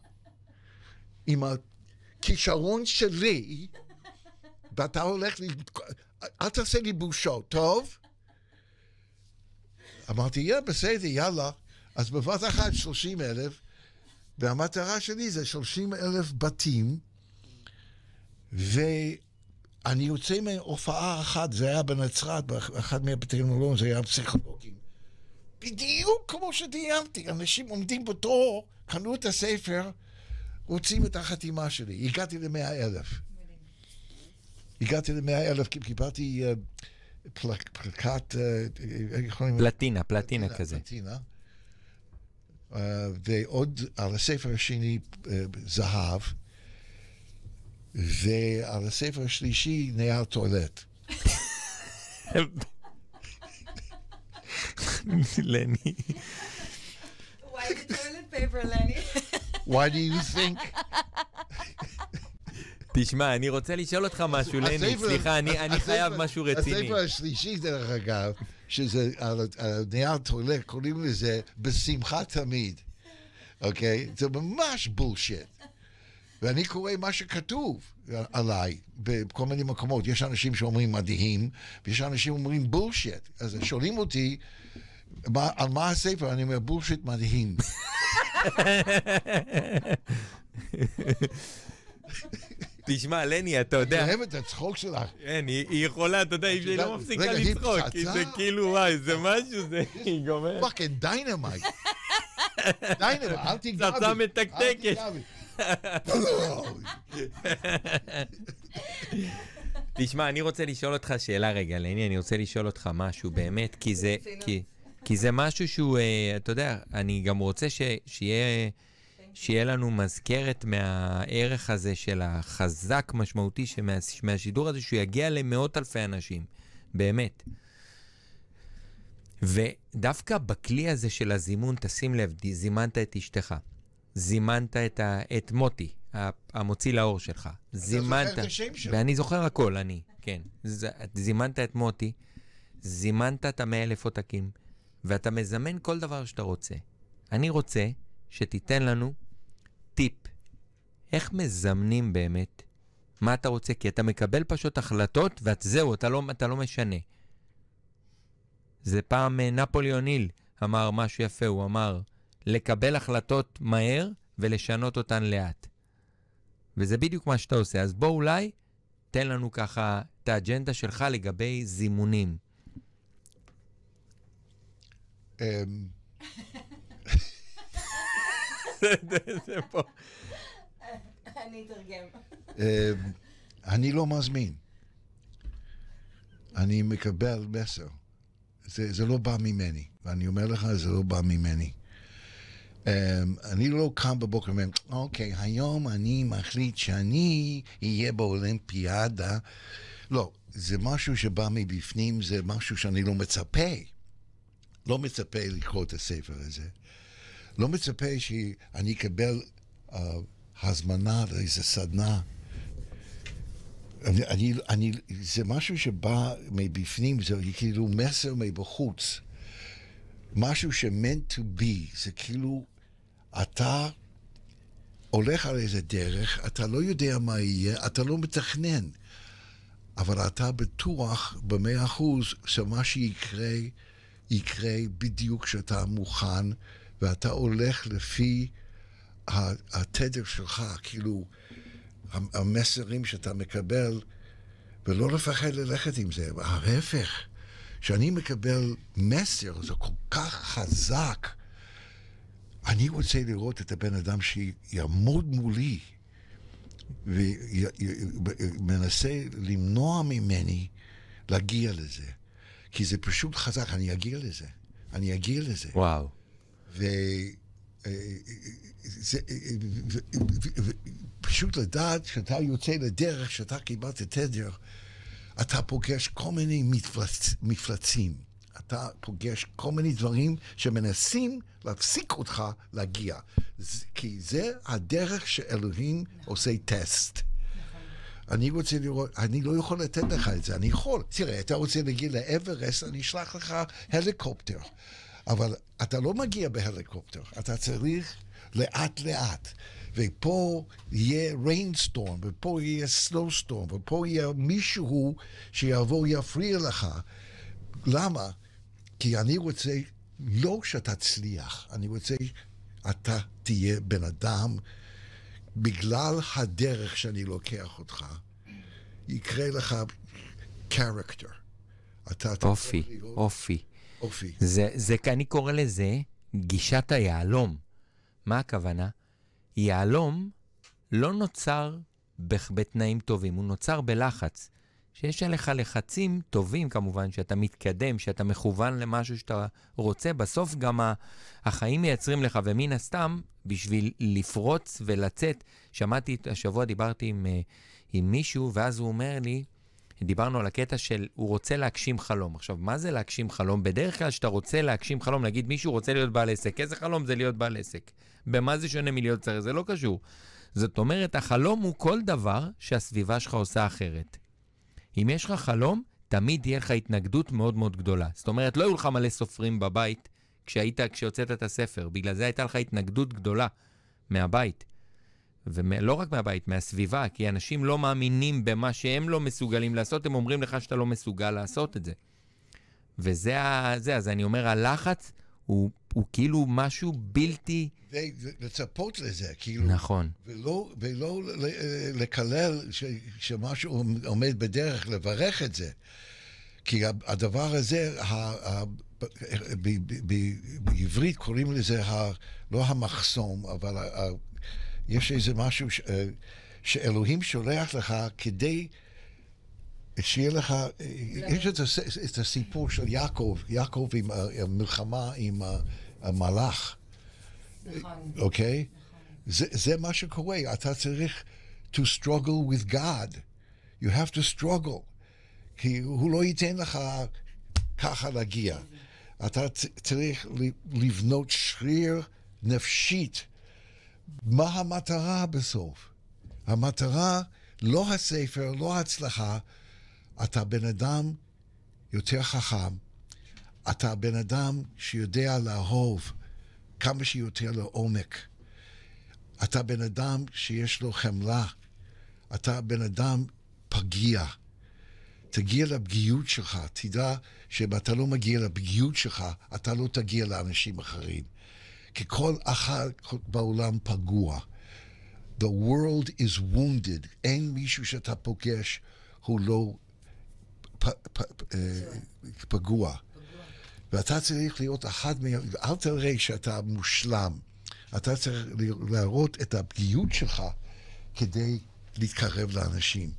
עם הכישרון שלי, ואתה הולך לי, אל תעשה לי בושות, טוב? אמרתי, יא, בסדר, יאללה. אז בבת אחת 30 אלף, והמטרה שלי זה 30 אלף בתים, ואני יוצא מהופעה אחת, זה היה בנצרת, באחד מלון, זה היה פסיכולוגים. בדיוק כמו שדיימתי, אנשים עומדים בתור, קנו את הספר, רוצים את החתימה שלי. הגעתי למאה אלף. הגעתי למאה אלף, קיבלתי אה, פלקט, אה, פלטינה, פלטינה כזה. פלטינה. Uh, ועוד על הספר השני uh, זהב, ועל הספר השלישי נייר טואלט. לני. Why the toilet paper, Lenny? Why do you think? תשמע, אני רוצה לשאול אותך משהו, לני, סליחה, אני חייב משהו רציני. הספר השלישי, דרך אגב, שזה על נייר טואלט, קוראים לזה בשמחה תמיד, אוקיי? זה ממש bullshit. ואני קורא מה שכתוב עליי בכל מיני מקומות. יש אנשים שאומרים מדהים, ויש אנשים שאומרים bullshit. אז שואלים אותי, מה, על מה הספר? אני אומר, bullshit מדהים. תשמע, לני, אתה יודע... אני אוהב את הצחוק שלך. כן, היא יכולה, אתה יודע, היא לא מפסיקה לצחוק. זה כאילו, וואי, זה משהו, זה... היא גומרת. Fucking dynamite. Dynamite, אל תיגע בי. פצצה מתקתקת. תשמע, אני רוצה לשאול אותך שאלה רגע, לני, אני רוצה לשאול אותך משהו באמת, כי זה... כי זה משהו שהוא, אתה יודע, אני גם רוצה שיהיה... שיהיה לנו מזכרת מהערך הזה של החזק משמעותי שמה, מהשידור הזה, שהוא יגיע למאות אלפי אנשים, באמת. ודווקא בכלי הזה של הזימון, תשים לב, זימנת את אשתך, זימנת את, ה, את מוטי, המוציא לאור שלך. זימנת... אתה זוכר את השם שלו. ואני זוכר הכל, אני, כן. ז, זימנת את מוטי, זימנת את המאה אלף עותקים, ואתה מזמן כל דבר שאתה רוצה. אני רוצה שתיתן לנו טיפ. איך מזמנים באמת מה אתה רוצה? כי אתה מקבל פשוט החלטות, וזהו, אתה לא, אתה לא משנה. זה פעם אה, נפוליאון היל אמר משהו יפה, הוא אמר, לקבל החלטות מהר ולשנות אותן לאט. וזה בדיוק מה שאתה עושה. אז בוא אולי, תן לנו ככה את האג'נדה שלך לגבי זימונים. אמ, זה פה. אני אתרגם. אמ, אני לא מזמין. אני מקבל מסר. זה, זה לא בא ממני, ואני אומר לך, זה לא בא ממני. Um, אני לא קם בבוקר ואומר, אוקיי, היום אני מחליט שאני אהיה באולימפיאדה. לא, זה משהו שבא מבפנים, זה משהו שאני לא מצפה. לא מצפה לקרוא את הספר הזה. לא מצפה שאני אקבל uh, הזמנה לאיזה סדנה. אני, אני, אני, זה משהו שבא מבפנים, זה כאילו מסר מבחוץ. משהו ש-meant to be, זה כאילו, אתה הולך על איזה דרך, אתה לא יודע מה יהיה, אתה לא מתכנן, אבל אתה בטוח במאה אחוז שמה שיקרה, יקרה בדיוק כשאתה מוכן, ואתה הולך לפי התדר שלך, כאילו, המסרים שאתה מקבל, ולא לפחד ללכת עם זה. ההפך, כשאני מקבל מסר, זה כל כך חזק. אני רוצה לראות את הבן אדם שיעמוד מולי ומנסה למנוע ממני להגיע לזה. כי זה פשוט חזק, אני אגיע לזה. אני אגיע לזה. וואו. ו... זה, פשוט לדעת שאתה יוצא לדרך, שאתה קיבלת תדר, אתה פוגש כל מיני מפלצ, מפלצים. אתה פוגש כל מיני דברים שמנסים להפסיק אותך להגיע. כי זה הדרך שאלוהים עושה טסט. אני רוצה לראות, אני לא יכול לתת לך את זה, אני יכול. תראה, אתה רוצה להגיע לאברסט, אני אשלח לך הליקופטר. אבל אתה לא מגיע בהליקופטר, אתה צריך לאט-לאט. ופה יהיה rainstorm, ופה יהיה snowstorm, ופה יהיה מישהו שיבוא יפריע לך. למה? כי אני רוצה לא שאתה תצליח, אני רוצה שאתה תהיה בן אדם, בגלל הדרך שאני לוקח אותך, יקרה לך character. אופי, אופי. אופי. זה, זה, אני קורא לזה גישת היהלום. מה הכוונה? יהלום לא נוצר בתנאים טובים, הוא נוצר בלחץ. שיש עליך לחצים טובים כמובן, שאתה מתקדם, שאתה מכוון למשהו שאתה רוצה, בסוף גם החיים מייצרים לך, ומן הסתם, בשביל לפרוץ ולצאת, שמעתי, השבוע דיברתי עם, אה, עם מישהו, ואז הוא אומר לי, דיברנו על הקטע של הוא רוצה להגשים חלום. עכשיו, מה זה להגשים חלום? בדרך כלל כשאתה רוצה להגשים חלום, נגיד מישהו רוצה להיות בעל עסק, איזה חלום זה להיות בעל עסק? במה זה שונה מלהיות צריך? זה לא קשור. זאת אומרת, החלום הוא כל דבר שהסביבה שלך עושה אחרת. אם יש לך חלום, תמיד תהיה לך התנגדות מאוד מאוד גדולה. זאת אומרת, לא היו לך מלא סופרים בבית כשהיית, כשהוצאת את הספר. בגלל זה הייתה לך התנגדות גדולה מהבית. ולא רק מהבית, מהסביבה, כי אנשים לא מאמינים במה שהם לא מסוגלים לעשות, הם אומרים לך שאתה לא מסוגל לעשות את זה. וזה ה... זה, אז אני אומר, הלחץ הוא, הוא כאילו משהו בלתי... לצפות לזה, כאילו. נכון. ולא, ולא לקלל ש, שמשהו עומד בדרך, לברך את זה. כי הדבר הזה, ה, ה, ב, ב, ב, בעברית קוראים לזה ה, לא המחסום, אבל ה, יש איזה משהו ש, אה, שאלוהים שולח לך כדי שיהיה לך, יש את, את הסיפור של יעקב, יעקב עם המלחמה עם המלאך. נכון. אוקיי? זה, זה מה שקורה, אתה צריך to struggle with God. You have to struggle. כי הוא לא ייתן לך ככה להגיע. אתה צריך לבנות שריר נפשית מה המטרה בסוף? המטרה, לא הספר, לא ההצלחה, אתה בן אדם יותר חכם, אתה בן אדם שיודע לאהוב כמה שיותר לעומק. אתה בן אדם שיש לו חמלה, אתה בן אדם פגיע. תגיע לפגיעות שלך, תדע שאם אתה לא מגיע לפגיעות שלך, אתה לא תגיע לאנשים אחרים. כי כל אחד בעולם פגוע. The world is wounded. אין מישהו שאתה פוגש הוא לא אה, פגוע. ואתה צריך להיות אחד מהם, אל תראה שאתה מושלם. אתה צריך להראות את הפגיעות שלך כדי להתקרב לאנשים.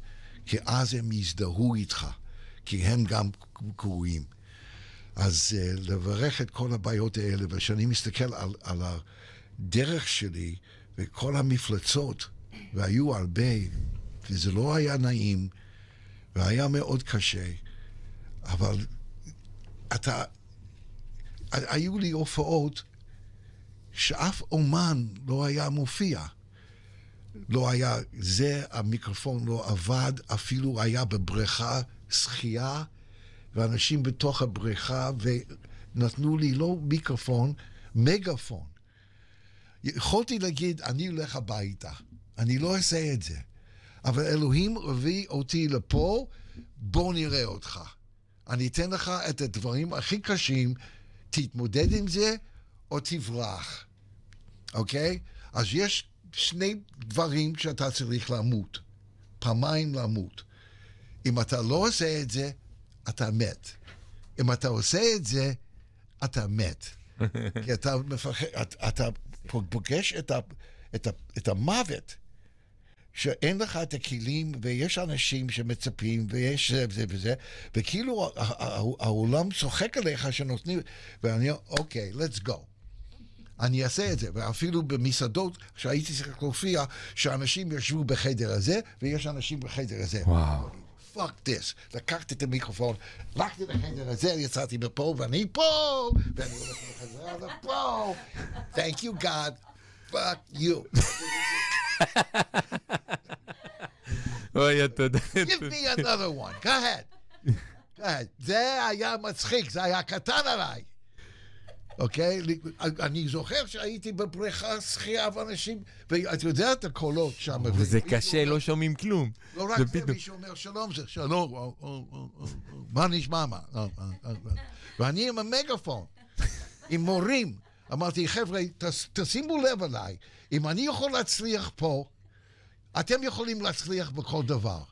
כי אז הם יזדהו איתך, כי הם גם גרועים. אז uh, לברך את כל הבעיות האלה, וכשאני מסתכל על, על הדרך שלי וכל המפלצות, והיו הרבה, וזה לא היה נעים, והיה מאוד קשה, אבל אתה... היו לי הופעות שאף אומן לא היה מופיע. לא היה, זה, המיקרופון לא עבד, אפילו היה בבריכה שחייה. ואנשים בתוך הבריכה, ונתנו לי לא מיקרופון, מגפון. יכולתי להגיד, אני הולך הביתה, אני לא אעשה את זה. אבל אלוהים הביא אותי לפה, בוא נראה אותך. אני אתן לך את הדברים הכי קשים, תתמודד עם זה או תברח, אוקיי? אז יש שני דברים שאתה צריך למות. פעמיים למות. אם אתה לא עושה את זה, אתה מת. אם אתה עושה את זה, אתה מת. כי אתה מפחד, אתה, אתה פוגש את, ה, את, ה, את המוות, שאין לך את הכלים, ויש אנשים שמצפים, ויש זה וזה וזה, וכאילו העולם צוחק עליך שנותנים, ואני אומר, אוקיי, let's go. אני אעשה את זה, ואפילו במסעדות, כשהייתי צריך להופיע, שאנשים ישבו בחדר הזה, ויש אנשים בחדר הזה. וואו. Fuck this. לקחתי את המיקרופון, הלכתי לחדר הזה, יצאתי מפה, ואני פה, ואני הולך לחזרה לפה. Thank you God, fuck you. אוי, תודה. Give me another one, go ahead. go ahead. זה היה מצחיק, זה היה קטן עליי. אוקיי? אני זוכר שהייתי בבריכה שחייה ואנשים, ואתה יודע את הקולות שם. וזה קשה, לא שומעים כלום. לא רק זה, מישהו אומר שלום, זה שלום, מה נשמע מה? ואני עם המגפון, עם מורים. אמרתי, חבר'ה, תשימו לב אליי, אם אני יכול להצליח פה, אתם יכולים להצליח בכל דבר.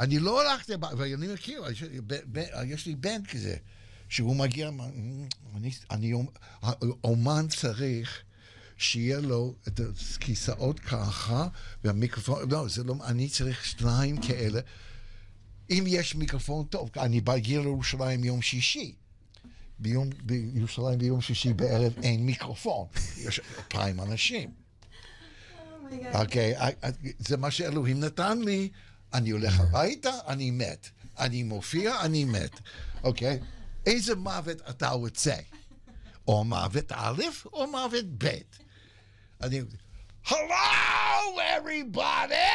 אני לא הלכתי, ואני מכיר, יש לי בן כזה. שהוא מגיע, אני, אני, אומן צריך שיהיה לו את הכיסאות ככה, והמיקרופון, לא, זה לא, אני צריך שניים כאלה. אם יש מיקרופון טוב, אני בגיע לירושלים יום שישי. ביום, בירושלים ביום שישי בערב אין מיקרופון, יש אלפיים אנשים. אוקיי, oh okay, זה מה שאלוהים נתן לי, אני הולך הביתה, אני מת. אני מופיע, אני מת. אוקיי? Okay? איזה מוות אתה רוצה? או מוות א' או מוות ב'. אני... Hello, everybody!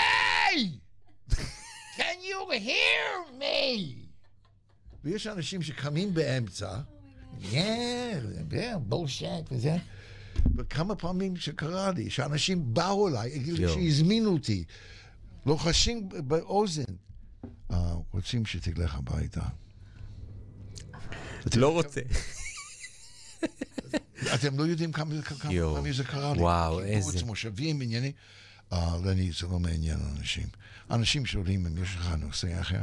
Can you hear me? ויש אנשים שקמים באמצע, בולשט וזה, וכמה פעמים שקרה לי, שאנשים באו אליי, שהזמינו אותי, לוחשים באוזן, אה, רוצים שתלך הביתה. לא רוצה. אתם לא יודעים כמה זה קרה לי. וואו, איזה... קיבוץ, מושבים, עניינים. לני, זה לא מעניין אנשים. אנשים שואלים אם יש לך נושא אחר.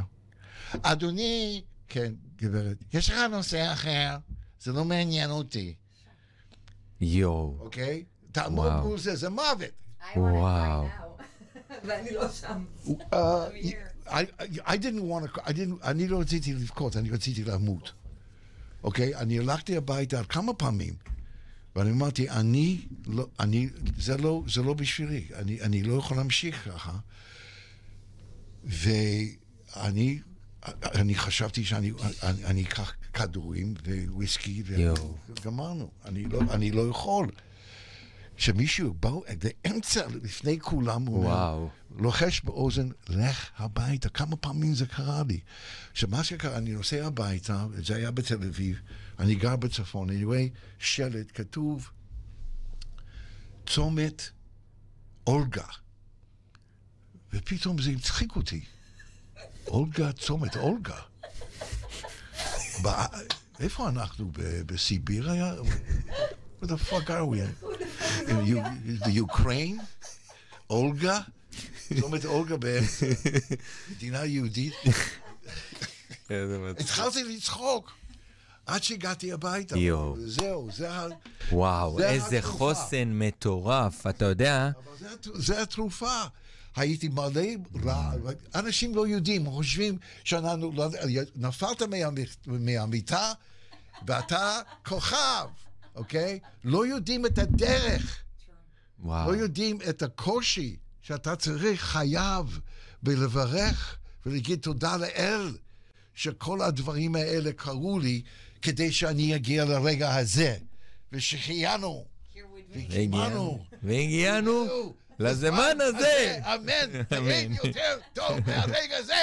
אדוני, כן, גברת, יש לך נושא אחר? זה לא מעניין אותי. יואו. אוקיי? תעמוד מול זה, זה מוות. וואו. ואני לא שם. I didn't want to, אני לא רציתי לבכות, אני רציתי למות. אוקיי? אני הלכתי הביתה כמה פעמים, ואני אמרתי, אני, לא, אני, זה לא, זה לא בשבילי, אני, אני לא יכול להמשיך ככה. ואני אני חשבתי שאני אני, אני אקח כדורים וויסקי, וגמרנו. אני לא, אני לא יכול. שמישהו בא באמצע, לפני כולם, הוא אומר, לוחש באוזן, לך הביתה. כמה פעמים זה קרה לי. שמה שקרה, אני נוסע הביתה, זה היה בתל אביב, אני גר בצפון, אני רואה שלט, כתוב, צומת אולגה. ופתאום זה הצחיק אותי. אולגה, צומת אולגה. איפה אנחנו? בסיביר היה? Where the fuck are we? The Ukraine? אולגה? צומת אולגה במדינה יהודית? התחלתי לצחוק. עד שהגעתי הביתה. יואו. זהו, זה ה... וואו, זה איזה התרופה. חוסן מטורף, אתה יודע? אבל זה, זה התרופה. הייתי מלא רע, אנשים לא יודעים, חושבים שאנחנו, נפלת מהמיטה ואתה כוכב. אוקיי? לא יודעים את הדרך. וואו. לא יודעים את הקושי שאתה צריך, חייב, בלברך ולהגיד תודה לאל שכל הדברים האלה קרו לי כדי שאני אגיע לרגע הזה. ושהחיינו. והגיענו. והגיענו לזמן הזה. אמן. ואין יותר טוב מהרגע הזה.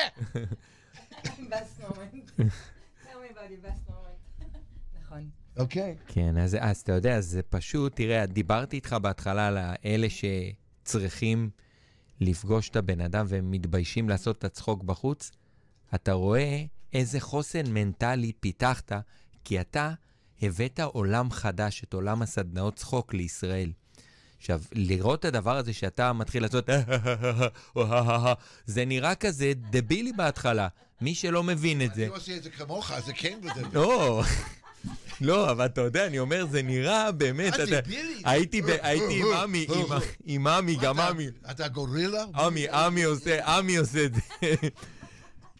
נכון. אוקיי. Okay. כן, אז, אז אתה יודע, זה פשוט, תראה, דיברתי איתך בהתחלה על אלה שצריכים לפגוש את הבן אדם והם מתביישים לעשות את הצחוק בחוץ. אתה רואה איזה חוסן מנטלי פיתחת, כי אתה הבאת עולם חדש, את עולם הסדנאות צחוק לישראל. עכשיו, לראות את הדבר הזה שאתה מתחיל לעשות, זה נראה כזה דבילי בהתחלה. מי שלא מבין את זה... אני עושה את זה כמוך, זה כן וזה... לא, לא, אבל אתה יודע, אני אומר, זה נראה באמת? הייתי עם עמי, עם- עמי, גם עמי. אתה גורילה? עמי, עמי עושה, עמי עושה את זה.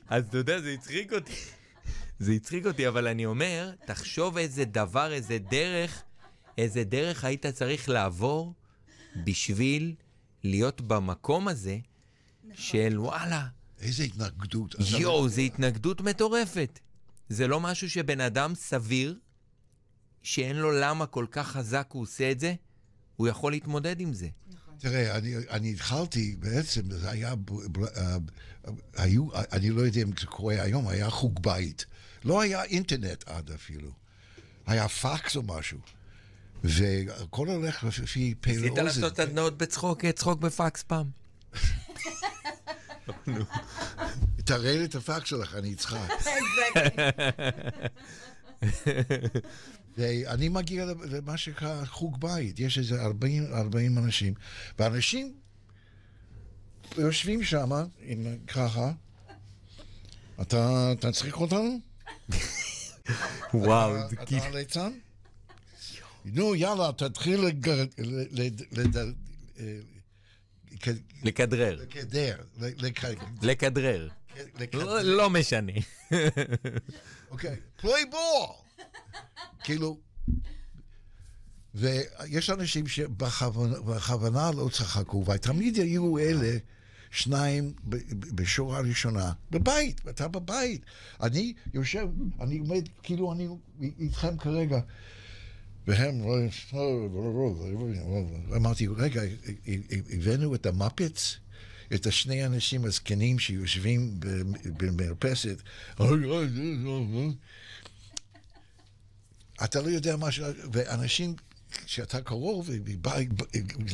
אז אתה יודע, זה הצחיק אותי. זה הצחיק אותי, אבל אני אומר, תחשוב איזה דבר, איזה דרך, איזה דרך היית צריך לעבור בשביל להיות במקום הזה של וואלה, איזה התנגדות. יואו, זו התנגדות מטורפת. זה לא משהו שבן אדם סביר, שאין לו למה כל כך חזק הוא עושה את זה, הוא יכול להתמודד עם זה. תראה, אני, אני התחלתי, בעצם, זה היה, ב, ב, היו, אני לא יודע אם זה קורה היום, היה חוג בית. לא היה אינטרנט עד אפילו. היה פקס או משהו. והכל הולך לפי פה לאוזן. ניסית לעשות סדנאות בצחוק, צחוק בפקס פעם? תראה לי את הפקס שלך, אני אצחק. ואני מגיע למה שנקרא חוג בית, יש איזה 40, 40 אנשים, ואנשים יושבים שם, ככה, אתה תצחיק אותנו? וואו, אתה-. הליצן? נו, יאללה, תתחיל לגר... לד- אה, לכדרר. לקדר, ל- לכ- לכדרר. לכדר. לא- משנה. אוקיי, פליי בור! כאילו, ויש אנשים שבכוונה בכוונה לא צחקו, ותמיד היו אלה שניים בשורה הראשונה, בבית, אתה בבית. אני יושב, אני עומד, כאילו אני איתכם כרגע. והם, אמרתי, רגע, הבאנו את המפץ? את השני האנשים הזקנים שיושבים במרפסת. אתה לא יודע מה ש... ואנשים, כשאתה קרוב,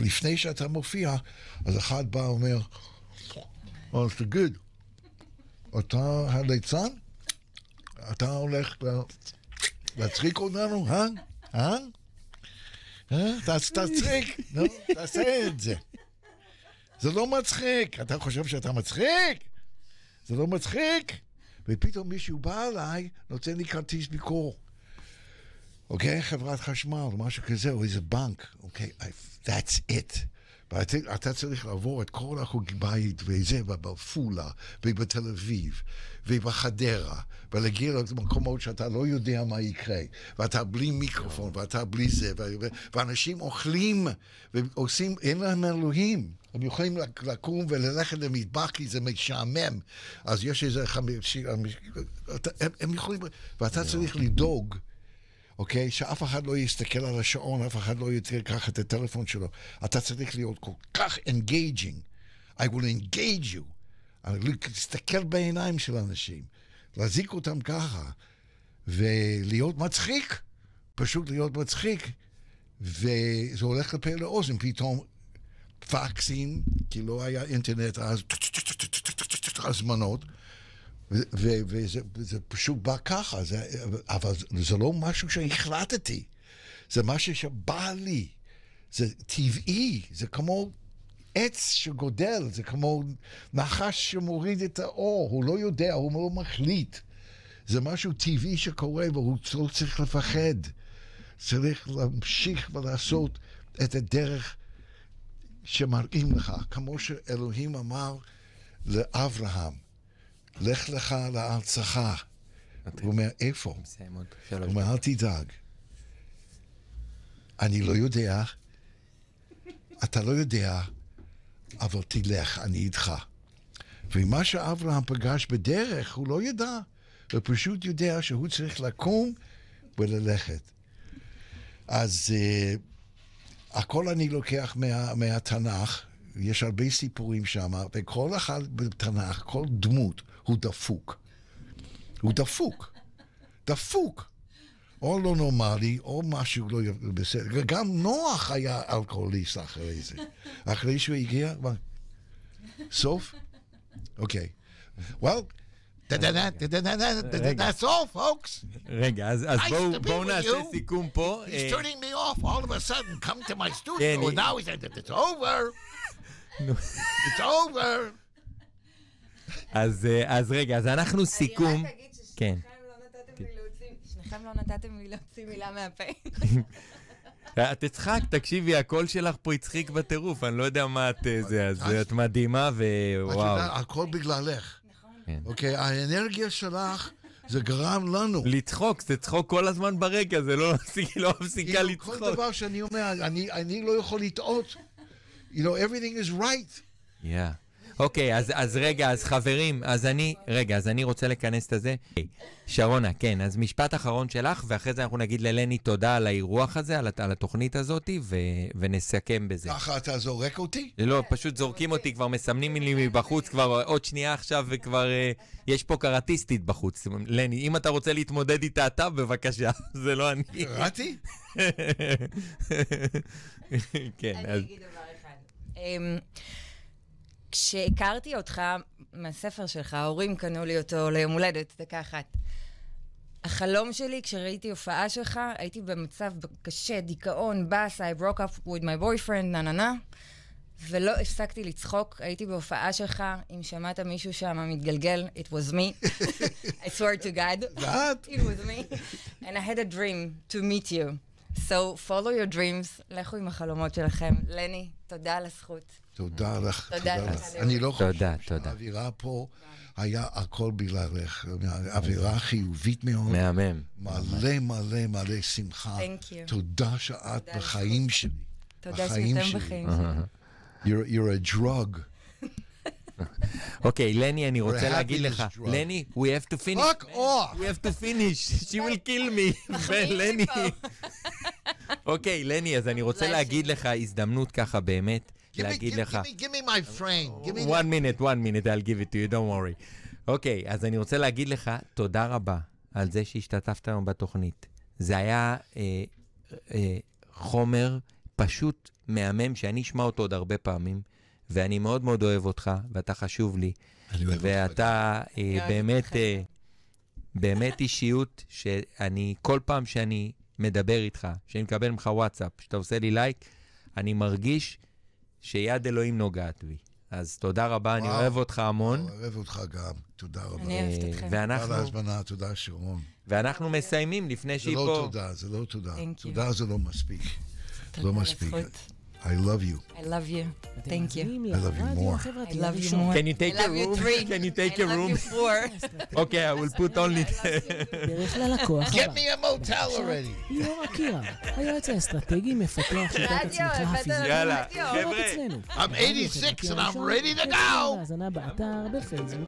לפני שאתה מופיע, אז אחד בא ואומר, אז תגיד, אתה הליצן? אתה הולך להצחיק אותנו, אה? אה? אה? תצחיק, נו, תעשה את זה. זה לא מצחיק. אתה חושב שאתה מצחיק? זה לא מצחיק. ופתאום מישהו בא אליי, נותן לי כרטיס ביקור. אוקיי? חברת חשמל, משהו כזה, או איזה בנק. אוקיי? That's it. ואתה אתה צריך לעבור את כל החוג בית וזה, ובעפולה, ובתל אביב, ובחדרה, ולהגיע למקומות שאתה לא יודע מה יקרה, ואתה בלי מיקרופון, ואתה בלי זה, ו- ואנשים אוכלים, ועושים, אין להם אלוהים. הם יכולים לק- לקום וללכת למטבח כי זה משעמם. אז יש איזה חמישי, הם, הם יכולים, ואתה צריך לדאוג. אוקיי? שאף אחד לא יסתכל על השעון, אף אחד לא ייקח את הטלפון שלו. אתה צריך להיות כל כך engaging. I will engage you. אני להסתכל בעיניים של אנשים, להזיק אותם ככה, ולהיות מצחיק, פשוט להיות מצחיק. וזה הולך לפה לאוזן, פתאום פקסים, כי לא היה אינטרנט אז, הזמנות. וזה פשוט בא ככה, זה, אבל זה לא משהו שהחלטתי, זה משהו שבא לי, זה טבעי, זה כמו עץ שגודל, זה כמו נחש שמוריד את האור, הוא לא יודע, הוא לא מחליט. זה משהו טבעי שקורה והוא לא צריך לפחד. צריך להמשיך ולעשות את הדרך שמראים לך, כמו שאלוהים אמר לאברהם. לך לך לארצך. הוא אומר, איפה? הוא אומר, אל תדאג. אני לא יודע, אתה לא יודע, אבל תלך, אני איתך. ומה שאברהם פגש בדרך, הוא לא ידע. הוא פשוט יודע שהוא צריך לקום וללכת. אז uh, הכל אני לוקח מה, מהתנ"ך, יש הרבה סיפורים שם, וכל אחד בתנ"ך, כל דמות, הוא דפוק. הוא דפוק. דפוק. או לא נורמלי, או משהו לא בסדר. גם נוח היה אלכוהוליסט אחרי זה. אחרי שהוא הגיע, מה? סוף? אוקיי. That's all, folks. רגע, אז בואו נעשה. סיכום פה. He's אה, turning me off all of a sudden. Come to my studio. And now he said, it's over. it's over. אז אה, אז רגע, אז אנחנו סיכום. אני רק אגיד כן. ששניכם לא נתתם לי להוציא- שניכם לא נתתם לי להוציא מילה מהפה. את תצחק, תקשיבי, הקול שלך פה הצחיק בטירוף, אני לא יודע מה את אה, זה, אז את מדהימה את ווואו. יודעת, הכל בגללך. כן. אוקיי, האנרגיה שלך, זה גרם לנו. לצחוק, זה צחוק כל הזמן ברקע, זה לא לא מפסיקה כאילו, כל לצחוק. דבר שאני אומר, אני, אני לא יכול לטעות. You know, everything is right. Yeah. אוקיי, אז, אז רגע, אז חברים, אז אני, רגע, אז אני רוצה לכנס את הזה. Okay. שרונה, כן, אז משפט אחרון שלך, ואחרי זה אנחנו נגיד ללני תודה על האירוח הזה, על, על התוכנית הזאת, ו, ונסכם בזה. ככה אתה זורק אותי? לא, פשוט זורקים אותי, כבר מסמנים לי מבחוץ, כבר עוד שנייה עכשיו, וכבר אה, יש פה קראטיסטית בחוץ. לני, אם אתה רוצה להתמודד איתה אתה, בבקשה, זה לא אני. קראתי? כן, אני אז... אגיד דבר אחד. כשהכרתי אותך מהספר שלך, ההורים קנו לי אותו ליום הולדת, דקה אחת. החלום שלי, כשראיתי הופעה שלך, הייתי במצב קשה, דיכאון, באס, I broke up with my boyfriend, נה נה נה, ולא הפסקתי לצחוק. הייתי בהופעה שלך, אם שמעת מישהו שם מתגלגל, it was me. I swear to God. It was me. And I had a dream to meet you. So follow your dreams, לכו עם החלומות שלכם. לני, תודה על הזכות. תודה לך, תודה לך. אני לא חושב. שהאווירה פה היה הכל בגללך. אווירה חיובית מאוד. מהמם. מלא מלא מלא שמחה. Thank you. תודה שאת בחיים שלי. תודה שאתם. בחיים שלי. You're, you're a drug. אוקיי, לני, אני רוצה להגיד לך. לני, we have to finish. Fuck off! We have to finish, she will kill me. לני. אוקיי, לני, אז אני רוצה להגיד. לך הזדמנות ככה באמת, להגיד give, לך... give, me, give me my frame. Give me one minute, one minute, I'll give it to you, don't worry. אוקיי, אז אני רוצה להגיד לך תודה רבה על זה שהשתתפת היום בתוכנית. זה היה אה, אה, חומר פשוט מהמם, שאני אשמע אותו עוד הרבה פעמים, ואני מאוד מאוד אוהב אותך, ואתה חשוב לי. אני אוהב אותך. ואתה אה, באמת. אה, באמת אישיות שאני, כל פעם שאני מדבר איתך, שאני מקבל ממך וואטסאפ, שאתה עושה לי לייק, אני מרגיש שיד אלוהים נוגעת בי. אז תודה רבה, אני וואו. אוהב אותך המון. אוהב אותך גם. תודה רבה. אני אוהבת אה, אתכם. תודה על ואנחנו, ההזמנה, תודה שרון. ואנחנו מסיימים לפני זה שהיא לא פה. תודה, זה לא תודה. Thank you. תודה זה לא מספיק. תודה לא מספיק. הזכות. I love you. I love you. אתם Thank you. מאזינים I love you לרדיו more. I החברתי love you הראשון. more. Can you take I a love you room? three. Can you take I a love room? you four. אוקיי, I will put only... דרך ללקוח Get הבא. me a motel already. ליאור אקירה, היועץ האסטרטגי, מפתח שיטת רדיו, הצמיחה הבאת הפיזית. לנו יאללה, רדיו. לא רק חבר'ה. אצלנו. I'm הרדיו 86 החברתי and I'm הראשון, ready to ותוכנית go. ההאזנה באתר, בפייסבוק